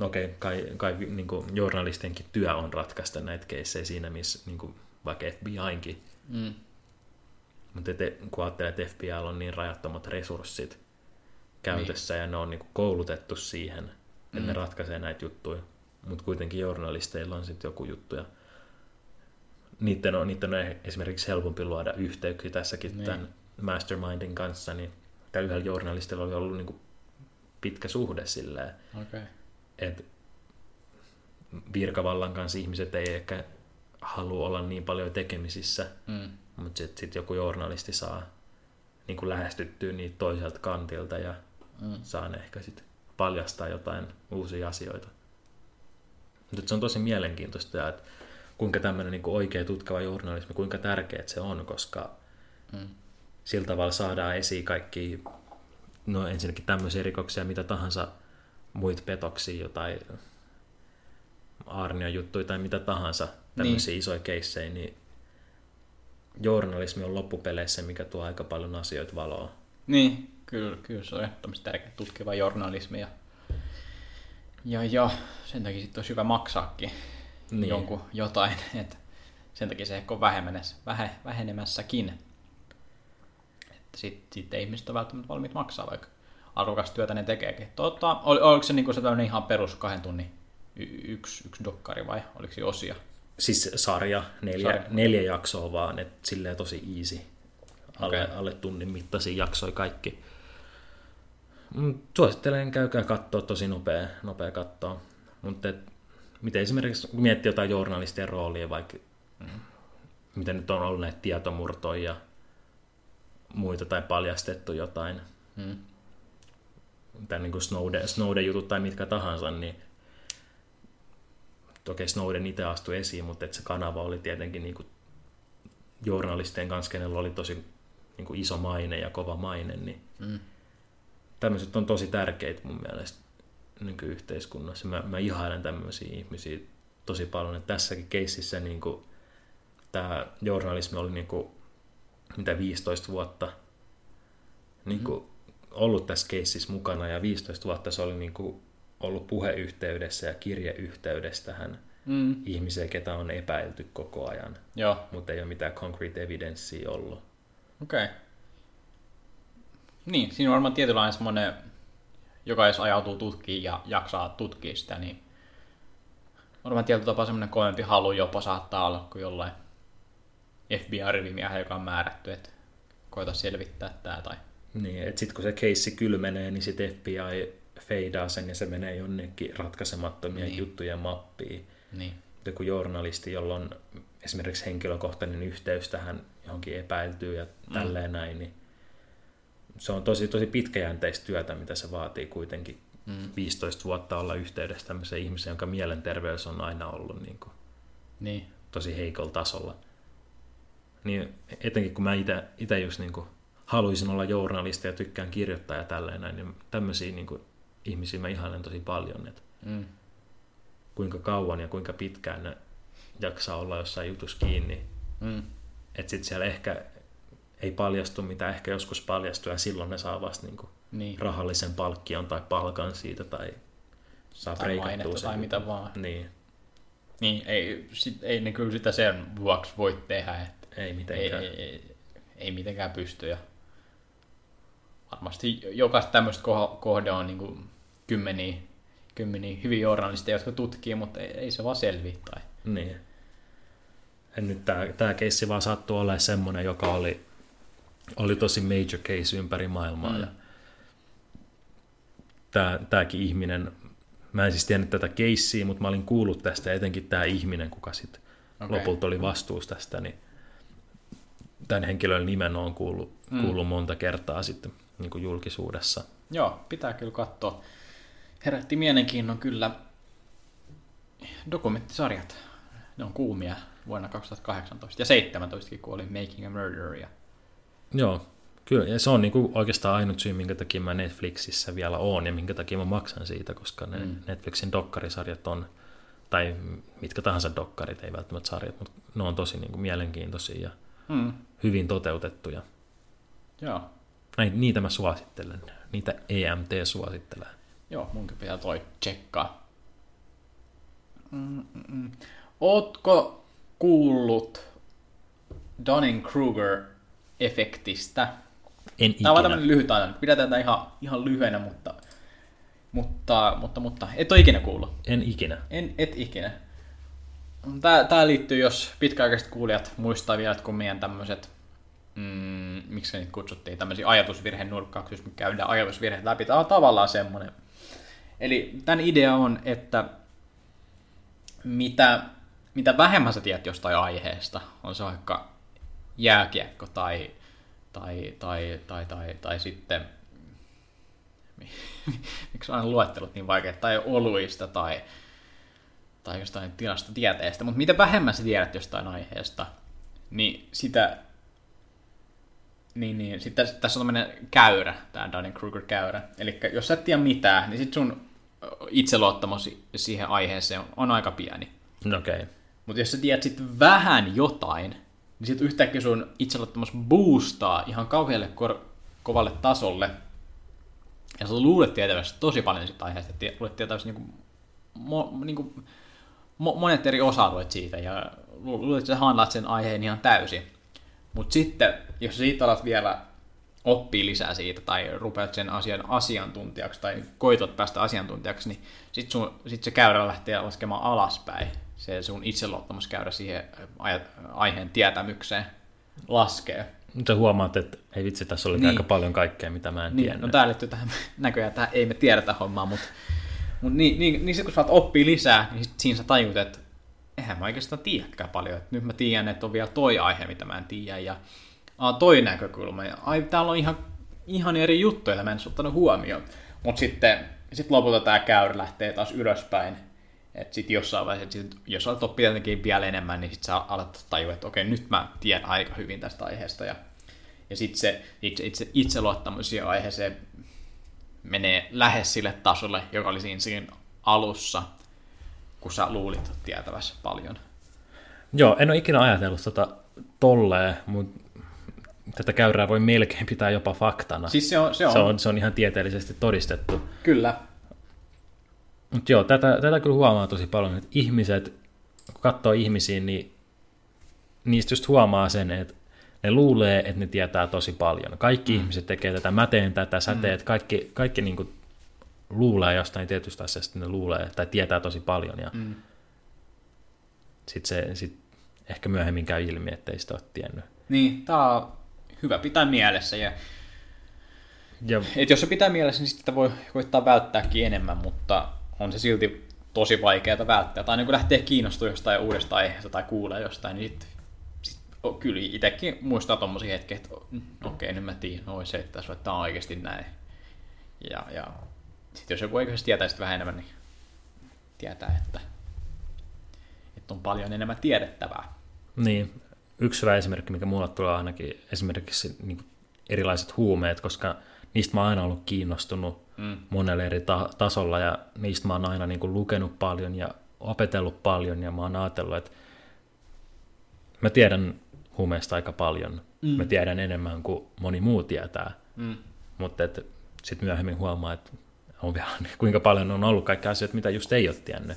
no okei, kai, kai niin kuin journalistienkin työ on ratkaista näitä keissejä siinä, missä niin kuin vaikka FBInkin, Mm. mutta te, kun ajattelee, että FBI on niin rajattomat resurssit käytössä niin. ja ne on niin kuin koulutettu siihen, että mm. ne ratkaisee näitä juttuja, mutta kuitenkin journalisteilla on sitten joku juttu ja niiden on, niiden on esimerkiksi helpompi luoda yhteyksiä tässäkin Niin. tämän mastermindin kanssa, niin tällä yhdellä journalistilla oli ollut niin kuin pitkä suhde silleen, Okay. että virkavallan kanssa ihmiset ei ehkä halua olla niin paljon tekemisissä, Mm. mutta sitten sit joku journalisti saa niin kuin lähestyttyä niitä toiselta kantilta ja Mm. saa ne ehkä sitten paljastaa jotain uusia asioita. Mutta se on tosi mielenkiintoista, että kuinka tämmöinen niin oikea tutkava journalismi, kuinka tärkeää se on, koska Mm. sillä tavalla saadaan esiin kaikki, no ensinnäkin tämmöisiä rikoksia, mitä tahansa muita petoksia, jotain aarnia juttuja tai mitä tahansa, tämmöisiä niin. isoja keissejä, niin journalismi on loppupeleissä, mikä tuo aika paljon asioita valoa. Niin, kyllä, kyllä se on ehdottomasti tärkeä tutkiva journalismi. Ja Ja, ja sen takia sitten olisi hyvä maksaakin Niin. jonkun jotain, *laughs* että sen takia se ehkä on vähemmässä, vähe, vähenemässäkin. Että sitten sit ei ihmiset ole välttämättä valmiit maksaa, vaikka arvokasta työtä ne tekeekin. Tota, ol, oliko se, niinku se ihan perus kahden tunnin y- yksi, yksi dokkari vai oliko se osia? Siis sarja, neljä, Sarja. neljä jaksoa vaan, että silleen tosi easy. Alle, Okei. alle tunnin mittaisia jaksoja kaikki. Mm, Suosittelen, käykää katsoa, tosi nopea, nopea katsoa. Mutta et, miten esimerkiksi miettii jotain journalistien roolia, vaikka mm. miten nyt on ollut näitä tietomurtoja ja muita tai paljastettu jotain, Hmm. tai niin kuin Snowden, Snowden jutut tai mitkä tahansa, niin toki Snowden itse astui esiin, mutta että se kanava oli tietenkin niin kuin journalistien kanssa, kenellä oli tosi niin kuin iso maine ja kova maine, niin Mm. tämmöiset on tosi tärkeitä mun mielestä nykyyhteiskunnassa. Mä, mä ihailen tämmöisiä ihmisiä tosi paljon, että tässäkin keississä niin kuin, tämä journalismi oli niin kuin, mitä 15 vuotta niin kuin, ollut tässä keississä mukana ja 15 vuotta se oli niin kuin, ollut puheyhteydessä ja kirjeyhteydessä tähän Mm. ihmiseen, ketä on epäilty koko ajan, Joo, mutta ei ole mitään concrete evidenssiä ollut. okei. Okay. Niin, siinä on varmaan tietynlainen semmoinen, joka jos ajautuu tutkiin ja jaksaa tutkia sitä, niin varmaan tietyllä tapaa semmoinen kovempi halu jopa saattaa olla kuin jollain FBI-rivimiehen, joka on määrätty, että koita selvittää tämä tai... Niin, että sitten kun se keissi kylmenee, niin sitten FBI feidaa sen ja se menee jonnekin ratkaisemattomia Niin. juttujen mappiin. Niin. Joku journalisti, jolla on esimerkiksi henkilökohtainen yhteys tähän johonkin epäiltyyn ja tälleen mm. näin, niin se on tosi, tosi pitkäjänteistä työtä, mitä se vaatii kuitenkin Mm. 15 vuotta olla yhteydessä tämmöiseen ihmiseen, jonka mielenterveys on aina ollut niin kuin Niin. tosi heikolla tasolla. Niin etenkin kun mä itse just niin kuin haluaisin olla journalisti ja tykkään kirjoittaa ja tälleen näin, niin tämmöisiä niin kuin ihmisiä mä ihailen tosi paljon, että Mm. kuinka kauan ja kuinka pitkään ne jaksaa olla jossain jutussa kiinni. Mm. Että sitten siellä ehkä ei paljastu, mitä ehkä joskus paljastuu, ja silloin ne saa vasta niin kuin Niin. rahallisen palkkion tai palkan siitä, tai saa Tai mainetta sen tai mitä vaan. Niin, Niin, ei, sit, ei ne kyllä sitä sen vuoksi voi tehdä, että ei mitenkään. ei, ei, ei mitenkään pysty. Ja varmasti jokaista tämmöistä koh- kohde on niin kuin kymmeniä, kymmeniä hyviä journalisteja, jotka tutkii, mutta ei, ei se vaan selviä. Tai... Niin. Ja nyt tämä, tämä keissi vaan sattuu olemaan semmoinen, joka oli, oli tosi major case ympäri maailmaa. Mm. Ja tämä, tämäkin ihminen, mä en siis tiennyt tätä keissiä, mutta mä olin kuullut tästä, etenkin tämä ihminen, kuka sitten okay. lopulta oli vastuussa tästä, niin tämän henkilön nimen on kuullut, Mm. mm. kuullut monta kertaa sitten niin kuin julkisuudessa. Joo, pitää kyllä katsoa. Herätti mielenkiinnon kyllä dokumenttisarjat. Ne on kuumia vuonna 2018 ja 17 kun oli Making a Murderer. Ja... Joo, kyllä. Ja se on niinku oikeastaan ainut syy, minkä takia mä Netflixissä vielä oon ja minkä takia mä maksan siitä, koska ne Mm. Netflixin dokkarisarjat on, tai mitkä tahansa dokkarit, ei välttämättä sarjat, mutta ne on tosi niinku mielenkiintoisia ja Mm. hyvin toteutettuja. Joo. Näin, niitä mä suosittelen. Niitä EMT suosittelee. Joo, munkin pitää toi tsekkaa. Mm-mm. Ootko kuullut Dunning-Kruger-efektistä? En Tämä on tämmöinen lyhyt aina. Pidetään tätä ihan, ihan lyhyenä, mutta, mutta, mutta, mutta et ole ikinä kuullut. En ikinä. En, et ikinä. Tää, tää liittyy, jos pitkäaikaiset kuulijat muistaa vielä, että kun meidän tämmöiset, mm, miksi niitä kutsuttiin, tämmöisiä ajatusvirhenurkkauksia, jos me käydään ajatusvirheet läpi, tää on tavallaan semmoinen. Eli tämän idea on, että mitä, mitä vähemmän sä tiedät jostain aiheesta, on se vaikka jääkiekko tai, tai, tai, tai, tai, tai sitten *laughs* miksi on luettelut niin vaikeat, tai oluista tai, tai jostain tilastotieteestä, mutta mitä vähemmän sä tiedät jostain aiheesta, niin sitä niin, niin. Sitten tässä on tämmöinen käyrä, tämä Dunning-Kruger-käyrä. Eli jos sä et tiedä mitään, niin sit sun itseluottamus siihen aiheeseen on aika pieni. Okei. Okay. Mutta jos sä tiedät sitten vähän jotain, niin sitten yhtäkkiä sun itseluottamus boostaa ihan kauhealle kor- kovalle tasolle, Ja sä luulet tietävästi tosi paljon siitä aiheesta, että luulet tietävästi niin kuin, mo, niin kuin, mo, monet eri osa-alueet siitä, ja lu- luulet, että sä handlaat sen aiheen ihan täysin. Mutta sitten, jos siitä alat vielä oppii lisää siitä, tai rupeat sen asian asiantuntijaksi, tai koitot päästä asiantuntijaksi, niin sitten sit se käyrä lähtee laskemaan alaspäin. Se sun itseluottamus käydä siihen aja- aiheen tietämykseen laskee. Mutta huomaat, että ei vitsi, tässä oli Niin. aika paljon kaikkea, mitä mä en Niin, tiennyt. no tää liittyy tähän *laughs* näköjään, tähän ei me tiedetä hommaa, mutta mut niin, niin, niin sitten kun sä oppii lisää, niin sit siinä sä tajut, että eihän mä oikeastaan tiedäkään paljon. Et nyt mä tiedän, että on vielä toi aihe, mitä mä en tiedä, ja aa, toi näkökulma, ja ai, täällä on ihan, ihan eri juttuja, joita mä en ottanut huomioon. Mutta sitten sit lopulta tämä käyrä lähtee taas ylöspäin, että sitten jossain vaiheessa, sit, jos alat oppia jotenkin vielä enemmän, niin sitten sä alat tajua, että okei, nyt mä tiedän aika hyvin tästä aiheesta, ja ja sitten se itse, itse, itseluottamus siihen aiheeseen menee lähes sille tasolle, joka oli siinä, siinä alussa, kun sä luulit tietävässä paljon. Joo, en ole ikinä ajatellut tota tolleen, mutta tätä käyrää voi melkein pitää jopa faktana. Siis se on, se on, se, on, se on ihan tieteellisesti todistettu. kyllä. Mutta joo, tätä, tätä kyllä huomaa tosi paljon, että ihmiset, kun katsoo ihmisiä, niin niistä just huomaa sen, että ne luulee, että ne tietää tosi paljon. Kaikki mm. ihmiset tekee tätä, mä teen tätä, sä teet, kaikki, kaikki niin kuin luulee jostain tietystä asiasta, ne luulee tai tietää tosi paljon. Ja Mm. sitten se sit ehkä myöhemmin käy ilmi, että ei sitä ole tiennyt. Niin, tää on hyvä pitää mielessä. Ja, Ja et jos se pitää mielessä, niin sitä voi koittaa välttääkin enemmän, mutta on se silti tosi vaikeaa välttää. Tai niin kun lähtee kiinnostumaan jostain uudesta aiheesta tai kuulee jostain, niin sit, sit, o, kyllä itsekin muistaa tommosia hetkiä, että mm, okei, nyt mä tiedän, no se, että tässä on- oikeasti näin. Ja, ja sitten jos joku oikeasti tietää sitä vähän enemmän, niin tietää, että, että on paljon enemmän tiedettävää. Niin, yksi hyvä esimerkki, mikä mulle tulee ainakin esimerkiksi niin erilaiset huumeet, koska niistä mä oon aina ollut kiinnostunut Mm. monella eri ta- tasolla ja niistä mä oon aina niin kuin lukenut paljon ja opetellut paljon ja mä oon ajatellut, että mä tiedän huumeista aika paljon. Mm. Mä tiedän enemmän kuin moni muu tietää, Mm. mutta sitten myöhemmin huomaa, että on vielä, *laughs* kuinka paljon on ollut kaikki asioita, mitä just ei ole tiennyt.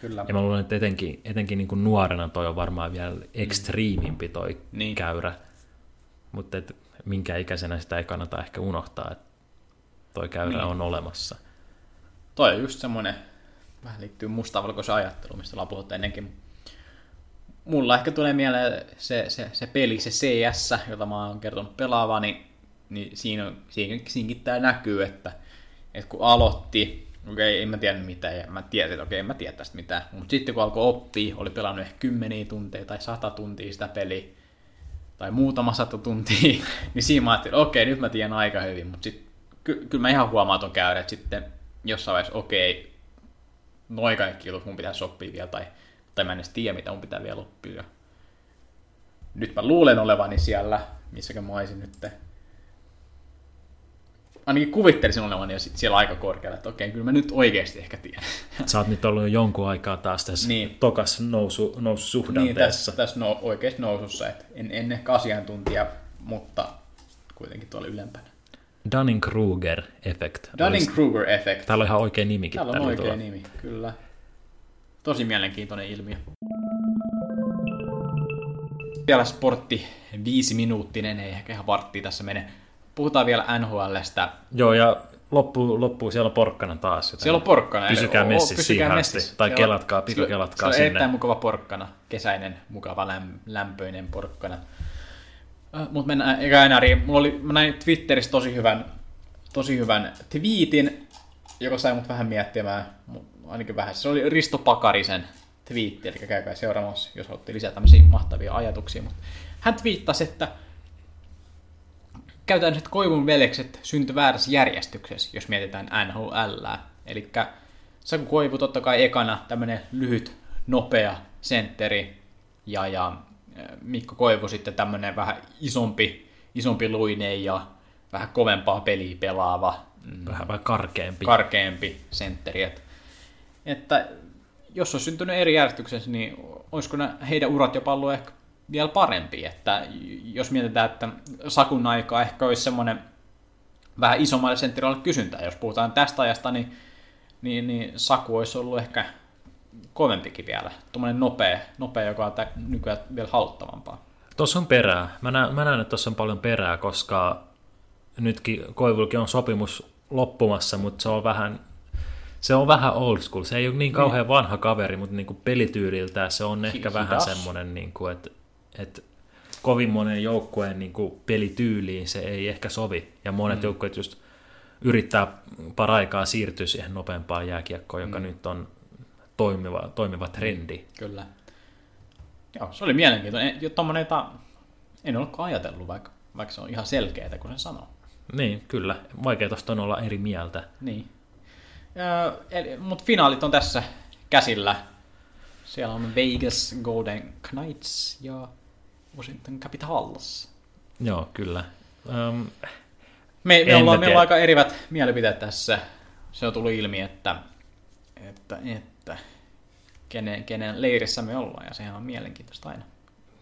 Kyllä. Ja mä luulen, että etenkin, etenkin niin kuin nuorena toi on varmaan vielä ekstriimimpi toi Niin. niin. käyrä. Mutta minkä ikäisenä sitä ei kannata ehkä unohtaa, että toi käyrä Niin. on olemassa. Toi on just semmoinen, vähän liittyy mustavalkoisen ajatteluun, mistä ollaan puhuttu ennenkin. Mulla ehkä tulee mieleen se, se, se peli, se CS, jota mä oon kertonut pelaavani, niin siinä, on, siinä, siinäkin tää näkyy, että, että kun aloitti, okei, en mä tiedä mitään, ja mä tiesin, että okei, en mä tiedä tästä mitään, mutta sitten kun alkoi oppia, oli pelannut ehkä kymmeniä tunteja tai sata tuntia sitä peliä, tai muutama sata tuntia, *laughs* niin siinä mä ajattelin, okei, nyt mä tiedän aika hyvin, mutta sitten ky- kyllä mä ihan huomaan ton käydä, että sitten jossain vaiheessa, okei, noin kaikki jutut mun pitäisi oppia vielä, tai, tai mä en edes tiedä, mitä mun pitää vielä oppia. Nyt mä luulen olevani siellä, missäkään mä olisin nyt. Ainakin kuvittelisin olevani jo siellä aika korkealla, että okei, kyllä mä nyt oikeasti ehkä tiedän. *laughs* Sä oot nyt ollut jo jonkun aikaa taas tässä Niin. niin. tokas nousu, niin, noususuhdanteessa. tässä, tässä no, oikeasti nousussa, että en, en ehkä asiantuntija, mutta kuitenkin tuolla ylempänä. Dunning-Kruger-effekt. Dunning-Kruger effect. Täällä on ihan oikea nimikin. Täällä on tällä oikea nimi, kyllä. Tosi mielenkiintoinen ilmiö. Vielä sportti viisi minuuttinen, ei ehkä ihan varttia tässä mene. Puhutaan vielä NHLstä. Joo, ja loppu, loppu siellä on porkkana taas. joten Siellä on porkkana. Pysykää messissä siihen messissä. asti. Tai Siellä- kelatkaa, pikakelatkaa siellä on sinne. erittäin mukava porkkana. Kesäinen, mukava, läm, lämpöinen porkkana. Äh, Mutta mennään eikä enää ri- Mulla oli, mä näin Twitterissä tosi hyvän, tosi hyvän twiitin, joka sai mut vähän miettimään, ainakin vähän. Se oli Risto Pakarisen twiitti, eli käykää seuraamassa, jos haluatte lisää tämmöisiä mahtavia ajatuksia. Mut hän twiittasi, että käytännössä Koivun velekset syntyi väärässä järjestyksessä, jos mietitään NHL. Eli Saku Koivu totta kai ekana tämmönen lyhyt, nopea sentteri ja, ja äh, Mikko Koivu sitten tämmönen vähän isompi, isompi luinen ja vähän kovempaa peliä pelaava, mm, Vähän, vähän karkeampi. karkeampi sentteri. Et, että jos olisi syntynyt eri järjestyksessä, niin olisiko nä- heidän urat jopa ollut ehkä vielä parempi. Että jos mietitään, että Sakun aikaa ehkä olisi semmoinen vähän isommalle sentteroille kysyntää. Jos puhutaan tästä ajasta, niin, niin, niin Saku olisi ollut ehkä kovempikin vielä. Tuommoinen nopea, nopea, joka on nykyään vielä haluttavampaa. Tuossa on perää. Mä näen, mä näen että tuossa on paljon perää, koska nytkin Koivulkin on sopimus loppumassa, mutta se on vähän, se on vähän old school. Se ei ole niin kauhean vanha kaveri, mutta niin kuin pelityyliltä se on ehkä Hidas. vähän semmoinen, niin kuin, että, että kovin monen joukkueen niin kuin pelityyliin se ei ehkä sovi. Ja monet mm. joukkueet just yrittää paraikaa siirtyä siihen nopeampaan jääkiekkoon, joka mm. nyt on toimiva, toimiva trendi. Kyllä. Joo, se oli mielenkiintoinen. Jo jota en olekaan ajatellut, vaikka, vaikka se on ihan selkeää, kun se sanoo. Niin, kyllä. Vaikea tuosta on olla eri mieltä. Niin. Mutta finaalit on tässä käsillä. Siellä on Vegas Golden Knights ja Washington Capitals. Joo, kyllä. Um, Me, me ollaan, tiedä. on aika erivät mielipiteet tässä. Se on tullut ilmi, että, että, että kenen, kenen leirissä me ollaan, ja sehän on mielenkiintoista aina.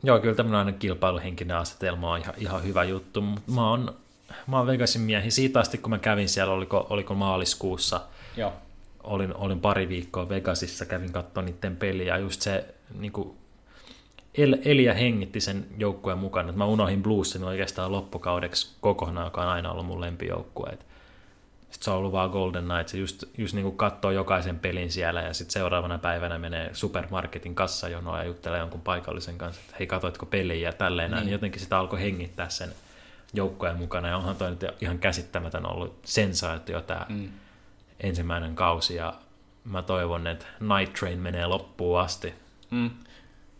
Joo, kyllä tämmöinen aina kilpailuhenkinen asetelma on ihan, ihan hyvä juttu, mutta mä oon, mä oon Vegasin miehi. Siitä asti, kun mä kävin siellä, oliko, oliko maaliskuussa, Joo, olin, olin pari viikkoa Vegasissa, kävin katsomaan niiden peliä, ja just se niin kuin, el, eli ja hengitti sen joukkueen mukana. Mä unohdin Bluesin oikeastaan loppukaudeksi kokonaan, joka on aina ollut mun lempijoukkue. Sitten se on ollut vaan Golden Knights, just, just niin kuin katsoo jokaisen pelin siellä, ja sitten seuraavana päivänä menee supermarketin kassajonoa ja juttelee jonkun paikallisen kanssa, että hei, katoitko peliä ja tälleen näin. Niin. Jotenkin sitä alkoi hengittää sen joukkueen mukana, ja onhan toi nyt ihan käsittämätön ollut sensaatio tämä mm. ensimmäinen kausi, ja mä toivon, että Night Train menee loppuun asti. Mm.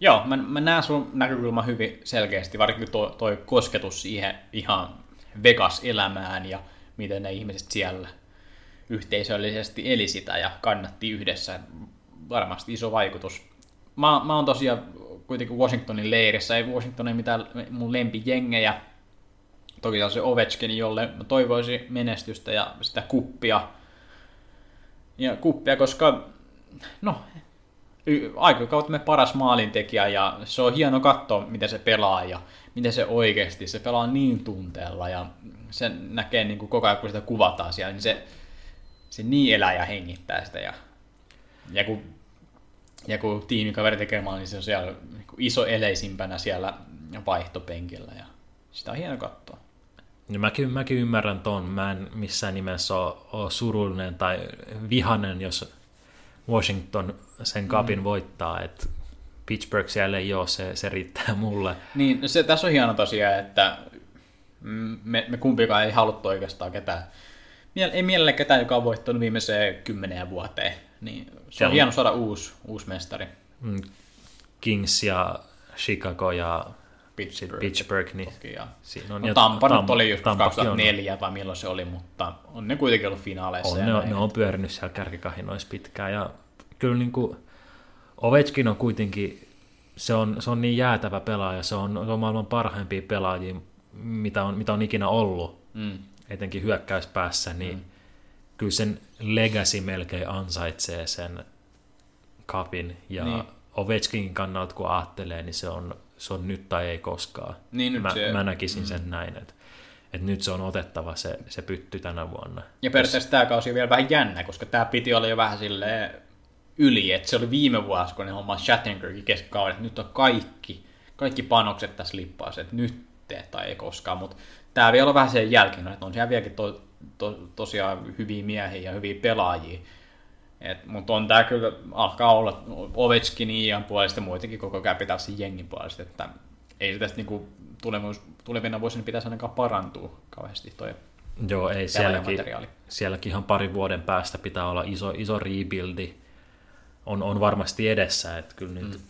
Joo, mä, mä näen sun näkökulman hyvin selkeästi, varsinkin toi, toi kosketus siihen ihan Vegas-elämään ja miten ne ihmiset siellä yhteisöllisesti eli sitä ja kannatti yhdessä. Varmasti iso vaikutus. Mä, mä oon tosiaan kuitenkin Washingtonin leirissä, ei Washingtonin mitään mun lempijengejä. Toki se Ovechkin, jolle mä toivoisin menestystä ja sitä kuppia. Ja kuppia, koska no, aikakautemme paras maalintekijä ja se on hieno katsoa, miten se pelaa ja miten se oikeasti, se pelaa niin tunteella ja se näkee niin kuin koko ajan, kun sitä kuvataan siellä, niin se, se niin elää ja hengittää sitä ja, ja kun, ja kun tiimikaveri tekee maali, niin se on siellä niin kuin iso eleisimpänä siellä vaihtopenkillä ja sitä on hieno katsoa. Ja mäkin, mäkin ymmärrän ton. Mä en missään nimessä ole, ole surullinen tai vihanen, jos Washington sen kapin mm. voittaa. Et Pittsburgh siellä ei ole, se, se riittää mulle. Niin, no se, tässä on hieno tosiaan, että mm, me, me kumpikaan ei haluttu oikeastaan ketään, miel- ei mielellä ketään, joka on voittanut viimeiseen kymmeneen vuoteen. Niin se on hieno saada uusi, uusi mestari. Mm, Kings ja Chicago ja Pittsburgh. Pittsburgh, niin Toki, ja siinä on. No, Tampa nyt Tampa- oli joskus Tampakin on. 2004 tai milloin se oli, mutta on ne kuitenkin ollut finaaleissa. On, ne, on, ne on pyörinyt siellä kärkikahinoissa pitkään ja kyllä niin kuin Ovechkin on kuitenkin, se on, se on niin jäätävä pelaaja, se on, se on maailman parhaimpia pelaajia, mitä on, mitä on ikinä ollut, Mm. etenkin hyökkäyspäässä, niin mm. kyllä sen legacy melkein ansaitsee sen kapin ja Niin. niin. Ovechkin kannalta kun ajattelee, niin se on, se on nyt tai ei koskaan. Niin, nyt mä, se- mä näkisin sen näin, että, että nyt se on otettava se, se pytty tänä vuonna. Ja periaatteessa tämä kausi on vielä vähän jännä, koska tämä piti olla jo vähän silleen yli, että se oli viime vuosi, kun ne homma Shattenkirkin keskikauden, että nyt on kaikki, kaikki panokset tässä lippaassa, että nyt te, tai ei koskaan, mutta tämä vielä on vähän sen jälkeen, että on siellä vieläkin to, to, tosiaan hyviä miehiä ja hyviä pelaajia, Et, mutta on tämä kyllä, alkaa olla Ovechkin Ian puolesta ja muitakin koko Capitalsin jengin puolesta, että ei se tästä niinku tulevina vuosina pitäisi ainakaan parantua kauheasti toi Joo, ei sielläkin, sielläkin ihan parin vuoden päästä pitää olla iso, iso rebuildi. On, on varmasti edessä, että kyllä nyt,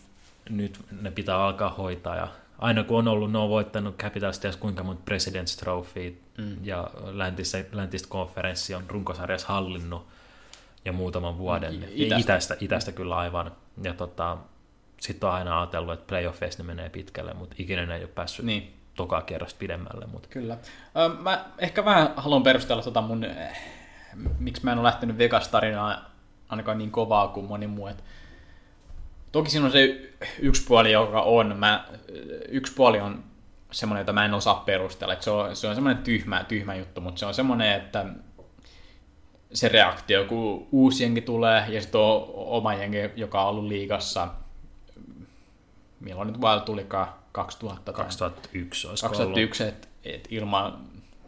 mm. nyt ne pitää alkaa hoitaa. Ja aina kun on ollut, ne on voittanut Capitals ties kuinka monta President's Trophy mm. ja läntistä, läntistä konferenssi on runkosarjassa hallinnut ja muutaman vuoden. Itästä. itästä. itästä kyllä aivan. Ja tota, sitten on aina ajatellut, että playoffeissa ne menee pitkälle, mutta ikinä ne ei ole päässyt Niin. tokaa kierrosta pidemmälle. Mutta Kyllä. Ö, Mä ehkä vähän haluan perustella tota mun, eh, miksi mä en ole lähtenyt Vegas-tarinaa ainakaan niin kovaa kuin moni muu. Et toki siinä on se yksi puoli, joka on. Mä, yksi puoli on semmoinen, jota mä en osaa perustella. Että se, on, se on semmoinen tyhmä, tyhmä juttu, mutta se on semmoinen, että se reaktio, kun uusi jengi tulee ja sitten on oma jengi, joka on ollut liigassa, milloin nyt vaan tulikaan 2000 tai 2001 olisi 2001, että et ilman,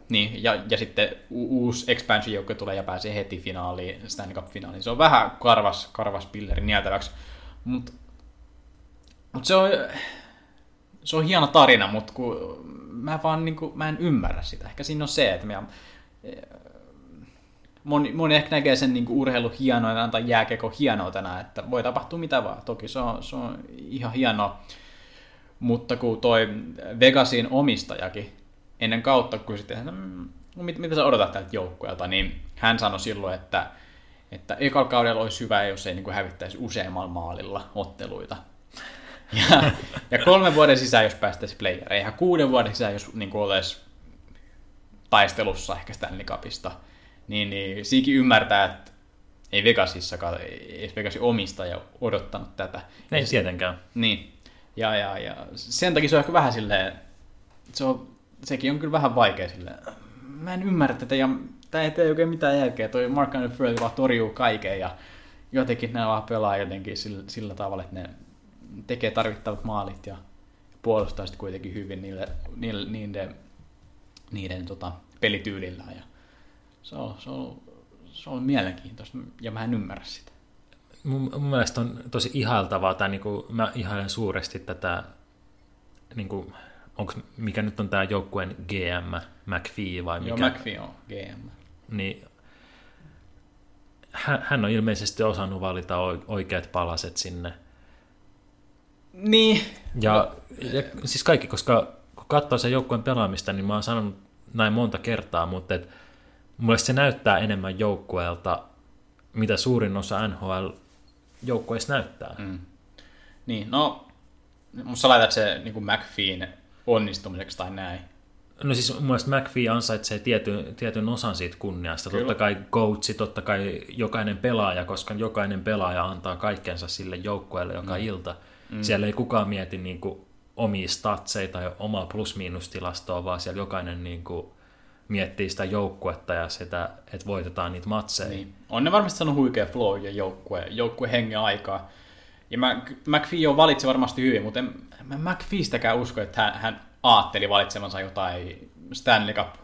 niin, ja, ja sitten u- uusi expansion joukko tulee ja pääsee heti finaaliin, Stanley Cup-finaaliin. Se on vähän karvas, karvas pilleri nieltäväksi, mutta mut se on, se on hieno tarina, mutta kun mä vaan niin kuin, mä en ymmärrä sitä. Ehkä siinä on se, että mä, moni, moni ehkä näkee sen niin urheilu hienoina tai jääkeko hienoutena, että voi tapahtua mitä vaan. Toki se on, se on ihan hienoa. Mutta kun toi Vegasin omistajakin ennen kautta, kun sitten, mm, mit, mitä sä odotat tältä joukkueelta, niin hän sanoi silloin, että, että ekalla kaudella olisi hyvä, jos ei niin kuin hävittäisi useammalla maalilla otteluita. *laughs* Ja, ja kolmen vuoden sisään, jos päästäisiin playereihin, ja kuuden vuoden sisään, jos niin kuin olisi taistelussa ehkä Stanley Cupista, niin, niin siikin ymmärtää, että ei Vegasissakaan, ei Vegasin omistaja odottanut tätä. Ei tietenkään. Niin. Ja, ja, ja sen takia se on ehkä vähän silleen, se on, sekin on kyllä vähän vaikea silleen. Mä en ymmärrä tätä ja tämä ei tee oikein mitään jälkeä. Toi Mark Andrew vaan torjuu kaiken ja jotenkin ne vaan pelaa jotenkin sillä, sillä tavalla, että ne tekee tarvittavat maalit ja puolustaa sitten kuitenkin hyvin niille, niille, niiden, niiden tota, pelityylillä. Ja se on, se, on, se on mielenkiintoista ja mä en ymmärrä sitä. Mun, mun mielestä on tosi ihailtavaa, tai niinku, mä ihailen suuresti tätä, niinku, onks, mikä nyt on tämä joukkueen GM, McPhee vai mikä? Joo, McPhee on GM. Niin, hän, on ilmeisesti osannut valita oikeat palaset sinne. Niin. Ja, ja siis kaikki, koska kun katsoo sen joukkueen pelaamista, niin mä oon sanonut näin monta kertaa, mutta et, Mun se näyttää enemmän joukkueelta, mitä suurin osa NHL joukkueista näyttää. Mm. Niin, no, musta laitat se niin kuin McPheen onnistumiseksi tai näin. No siis mun mielestä McPhee ansaitsee tietyn, tietyn osan siitä kunniasta. Kyllä. Totta kai coachi, totta kai jokainen pelaaja, koska jokainen pelaaja antaa kaikkensa sille joukkueelle joka mm. ilta. Mm. Siellä ei kukaan mieti niin kuin, omia statseja tai omaa plus-miinus-tilastoa, vaan siellä jokainen niin kuin, miettii sitä joukkuetta ja sitä, että voitetaan niitä matseja. Niin. On ne varmasti sanonut huikea flow ja joukkue, joukkue hengen aikaa. Ja McPhee on valitsi varmasti hyvin, mutta en mä McPheestäkään usko, että hän, hän aatteli valitsemansa jotain Stanley Cup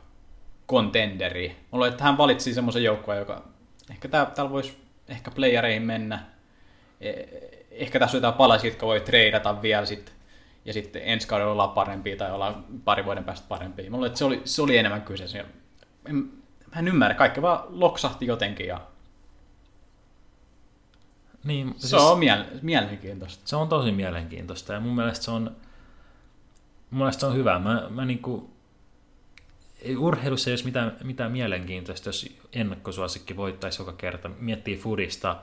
contenderi. Mulla että hän valitsi semmoisen joukkueen, joka ehkä tää, täällä voisi ehkä playereihin mennä. E, ehkä tässä on jotain palasia, jotka voi treidata vielä sitten ja sitten ensi kaudella ollaan parempia tai ollaan pari vuoden päästä parempia. Mulle se oli, se oli enemmän kyse. En, mä en ymmärrä, kaikki vaan loksahti jotenkin ja niin, se siis, on miele- mielenkiintoista. Se on tosi mielenkiintoista ja mun mielestä se on, mun mielestä se on hyvä. Mä, mä niinku, urheilussa ei olisi mitään, mitään mielenkiintoista, jos ennakkosuosikki voittaisi joka kerta. Miettii Fudista,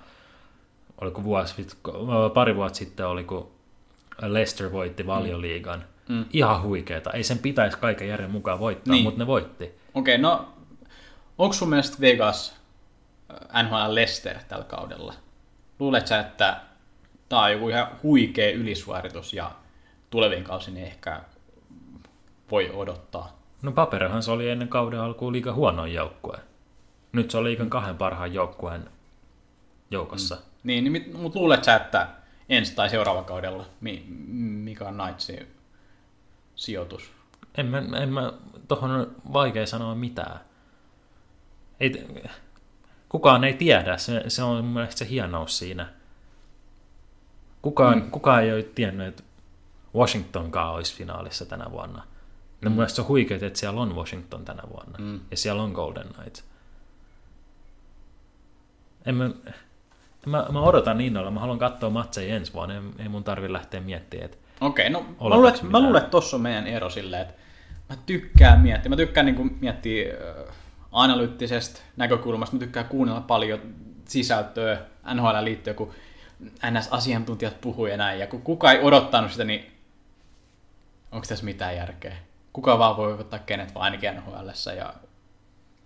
oliko vuosi, pari vuotta sitten oli, kun Leicester voitti valioliigan. Mm. mm. Ihan huikeeta. Ei sen pitäisi kaiken järjen mukaan voittaa, niin. mutta ne voitti. Okei, okay, no onko sun mielestä Vegas äh, NHL Leicester tällä kaudella? Luuletko sä, että tämä on joku ihan huikea ylisuoritus ja tuleviin kausin ehkä voi odottaa? No paperihan se oli ennen kauden alkuun liiga huonoin joukkue. Nyt se on liikan kahden parhaan joukkueen joukossa. Mm. Niin, niin mutta luuletko sä, että ensi tai seuraava kaudella, mikä on Knightsin sijoitus? En mä, en mä tohon on vaikea sanoa mitään. Ei, kukaan ei tiedä, se, se on mun mielestä se hienous siinä. Kukaan, mm. kukaan ei ole tiennyt, että Washingtonkaan olisi finaalissa tänä vuonna. No mm. mun mielestä se on huikeaa, että siellä on Washington tänä vuonna. Mm. Ja siellä on Golden Knights. En mä, Mä, mä odotan innolla, mä haluan katsoa matseja ensi vuonna, ei, ei mun tarvi lähteä miettimään, että Okei, no mä luulen, mä luulen, että tossa on meidän ero silleen, että mä tykkään miettiä, mä tykkään niin miettiä äh, analyyttisesta näkökulmasta, mä tykkään kuunnella paljon sisältöä NHL liittyen, kun NS-asiantuntijat puhuu ja näin, ja kun kukaan ei odottanut sitä, niin onko tässä mitään järkeä? Kuka vaan voi ottaa kenet vaan ainakin nhl ja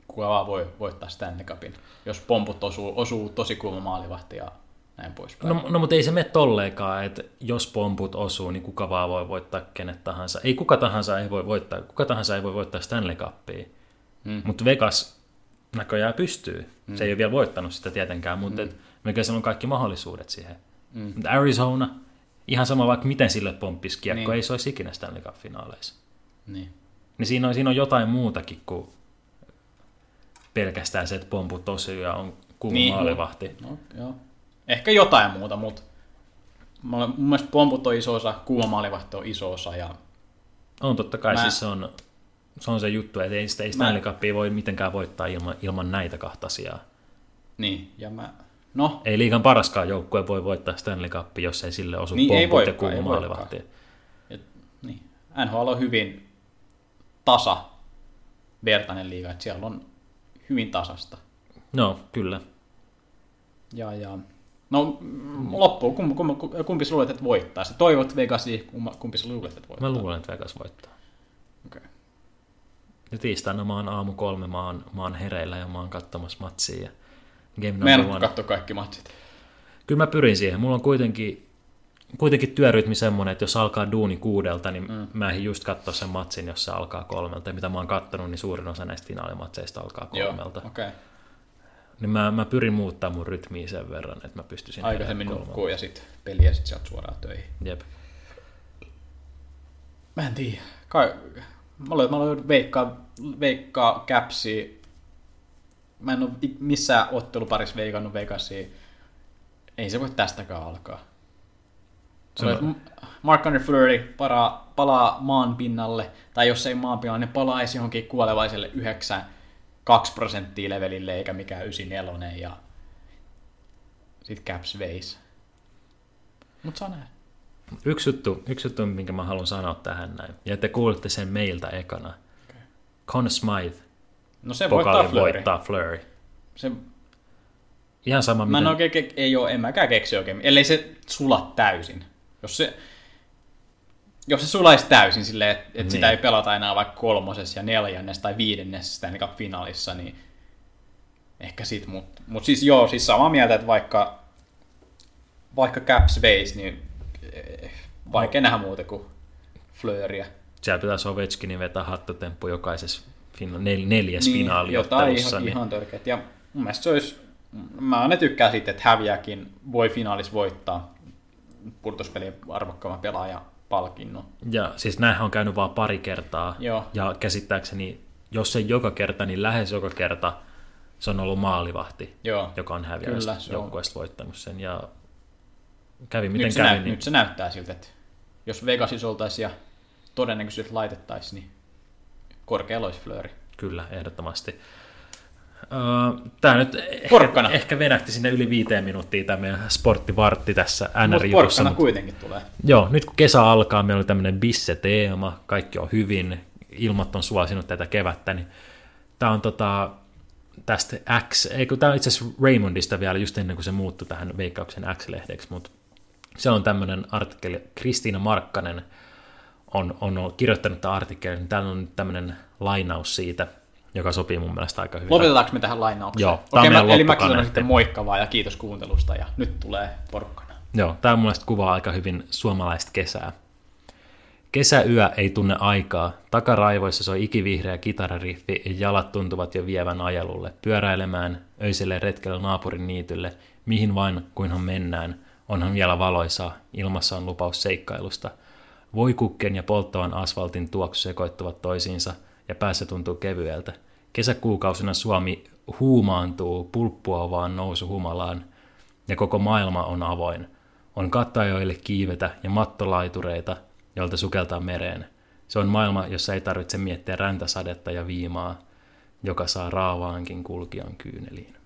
kuka vaan voi voittaa Stanley Cupin, jos pomput osuu, osuu tosi kuuma maalivahti ja näin poispäin. No, no mutta ei se mene tolleenkaan, että jos pomput osuu, niin kuka vaan voi voittaa kenet tahansa. Ei kuka tahansa ei voi voittaa, kuka tahansa ei voi voittaa Stanley Cupia. Mm. Mutta Vegas näköjään pystyy. Mm. Se ei ole vielä voittanut sitä tietenkään, mutta mm. Vegasilla on kaikki mahdollisuudet siihen. Mm. Mutta Arizona, ihan sama vaikka miten sille pomppisi kiekko, niin. ei se olisi ikinä Stanley Cup-finaaleissa. Niin. Niin siinä on, siinä on jotain muutakin kuin pelkästään se, että pomput tosi ja on kuuma niin, maalivahti. No, joo. Ehkä jotain muuta, mutta mun mielestä pomput on iso osa, kuuma maalivahti on iso osa. Ja on totta kai, mä... siis se on, se on se juttu, että ei, sitä, ei Stanley Cupia voi mitenkään voittaa ilman, ilman näitä kahta asiaa. Niin, ja mä... No. Ei liikan paraskaan joukkue voi voittaa Stanley Cupia, jos ei sille osu niin, pomput ja kuuma maalivahti. Niin. NHL on hyvin tasa vertainen liiga, että siellä on hyvin tasasta. No, kyllä. Ja, ja No loppuun, kumpi, kumpi, kumpi sä luulet, että voittaa? Sä toivot Vegasi, kumpi sä luulet, että voittaa? Mä luulen, että Vegas voittaa. Okei. Okay. Ja tiistaina mä oon aamu kolme, mä oon, mä oon hereillä ja mä oon katsomassa matsia. Ja game Meidän katsoa kaikki matsit. Kyllä mä pyrin siihen. Mulla on kuitenkin, kuitenkin työrytmi semmoinen, että jos alkaa duuni kuudelta, niin mm. mä en just katsoa sen matsin, jos se alkaa kolmelta. Ja mitä mä oon kattonut, niin suurin osa näistä finaalimatseista alkaa kolmelta. Joo, okay. Niin mä, mä pyrin muuttaa mun rytmiä sen verran, että mä pystyisin... Aikaisemmin nukkuu ja sitten peliä sitten sieltä suoraan töihin. Jep. Mä en tiedä. Kai, mä olen, mä olen veikkaa, veikkaa käpsi. Mä en ole missään otteluparissa veikannut Vegasia. Ei se voi tästäkään alkaa. On... Mark Andre Fleury palaa, palaa maan pinnalle, tai jos ei maan pinnalle, niin palaisi johonkin kuolevaiselle 9 2 prosenttia levelille eikä mikään 94 ja sitten Caps veis. Mutta saa nähdä. Yksi juttu, yksi juttu, minkä mä haluan sanoa tähän näin, ja te kuulitte sen meiltä ekana. Okay. Con Smythe no se voittaa Flurry. voittaa Flurry. Se... Ihan sama, mä miten... oikein, ke- ei ole, en mäkään keksi oikein, ellei se sula täysin. Jos se, jos se sulaisi täysin silleen, että et niin. sitä ei pelata enää vaikka kolmosessa ja neljännes tai viidennessä Stanley Cup-finaalissa, niin ehkä sit, mutta mut siis joo, siis samaa mieltä, että vaikka, vaikka Caps veisi, niin eh, vaikea no. nähdä muuta kuin Fleuria. Siellä pitäisi Ovechkinin vetää hattotemppu jokaisessa fina- nel- neljäs niin, finaali jotain ihan, niin. ihan törkeät. Ja mun mielestä se olisi, mä aina tykkään siitä, että häviäkin voi finaalis voittaa pudotuspelien arvokkaamman pelaaja palkinnon. Ja siis näinhän on käynyt vain pari kertaa. Joo. Ja käsittääkseni, jos se joka kerta, niin lähes joka kerta se on ollut maalivahti, Joo. joka on häviänyt joukkueesta voittanut sen. Ja kävi miten nyt kävi. Näyt, niin... Nyt se näyttää siltä, että jos Vegasissa oltaisiin ja todennäköisesti laitettaisiin, niin korkealla olisi Flööri. Kyllä, ehdottomasti. Tämä nyt Porkkana. ehkä, ehkä venähti sinne yli viiteen minuuttia tämä meidän sporttivartti tässä nr mutta kuitenkin tulee. Joo, nyt kun kesä alkaa, meillä oli tämmöinen bisse-teema, kaikki on hyvin, ilmat on suosinut tätä kevättä, niin tämä on tota, tästä X, eikö tämä on itse asiassa Raymondista vielä just ennen kuin se muuttui tähän Veikkauksen X-lehdeksi, mutta se on tämmöinen artikkeli, Kristiina Markkanen on, on kirjoittanut tämän artikkelin, niin täällä on nyt tämmöinen lainaus siitä, joka sopii mun mielestä aika hyvin. Lopetetaanko me tähän lainaukseen? Joo, Okei, mä, eli mäkin sanon sitten moikka vaan ja kiitos kuuntelusta ja nyt tulee porkkana. Joo, tämä mun mielestä kuvaa aika hyvin suomalaista kesää. Kesäyö ei tunne aikaa. Takaraivoissa soi ikivihreä kitarariffi ja jalat tuntuvat jo vievän ajelulle. Pyöräilemään öiselle retkelle naapurin niitylle, mihin vain kunhan mennään. Onhan vielä valoisaa, ilmassa on lupaus seikkailusta. Voikukken ja polttavan asfaltin tuoksu sekoittuvat toisiinsa – ja päässä tuntuu kevyeltä. Kesäkuukausina Suomi huumaantuu pulppuavaan humalaan ja koko maailma on avoin. On kattajoille kiivetä ja mattolaitureita, joilta sukeltaa mereen. Se on maailma, jossa ei tarvitse miettiä räntäsadetta ja viimaa, joka saa raavaankin kulkijan kyyneliin.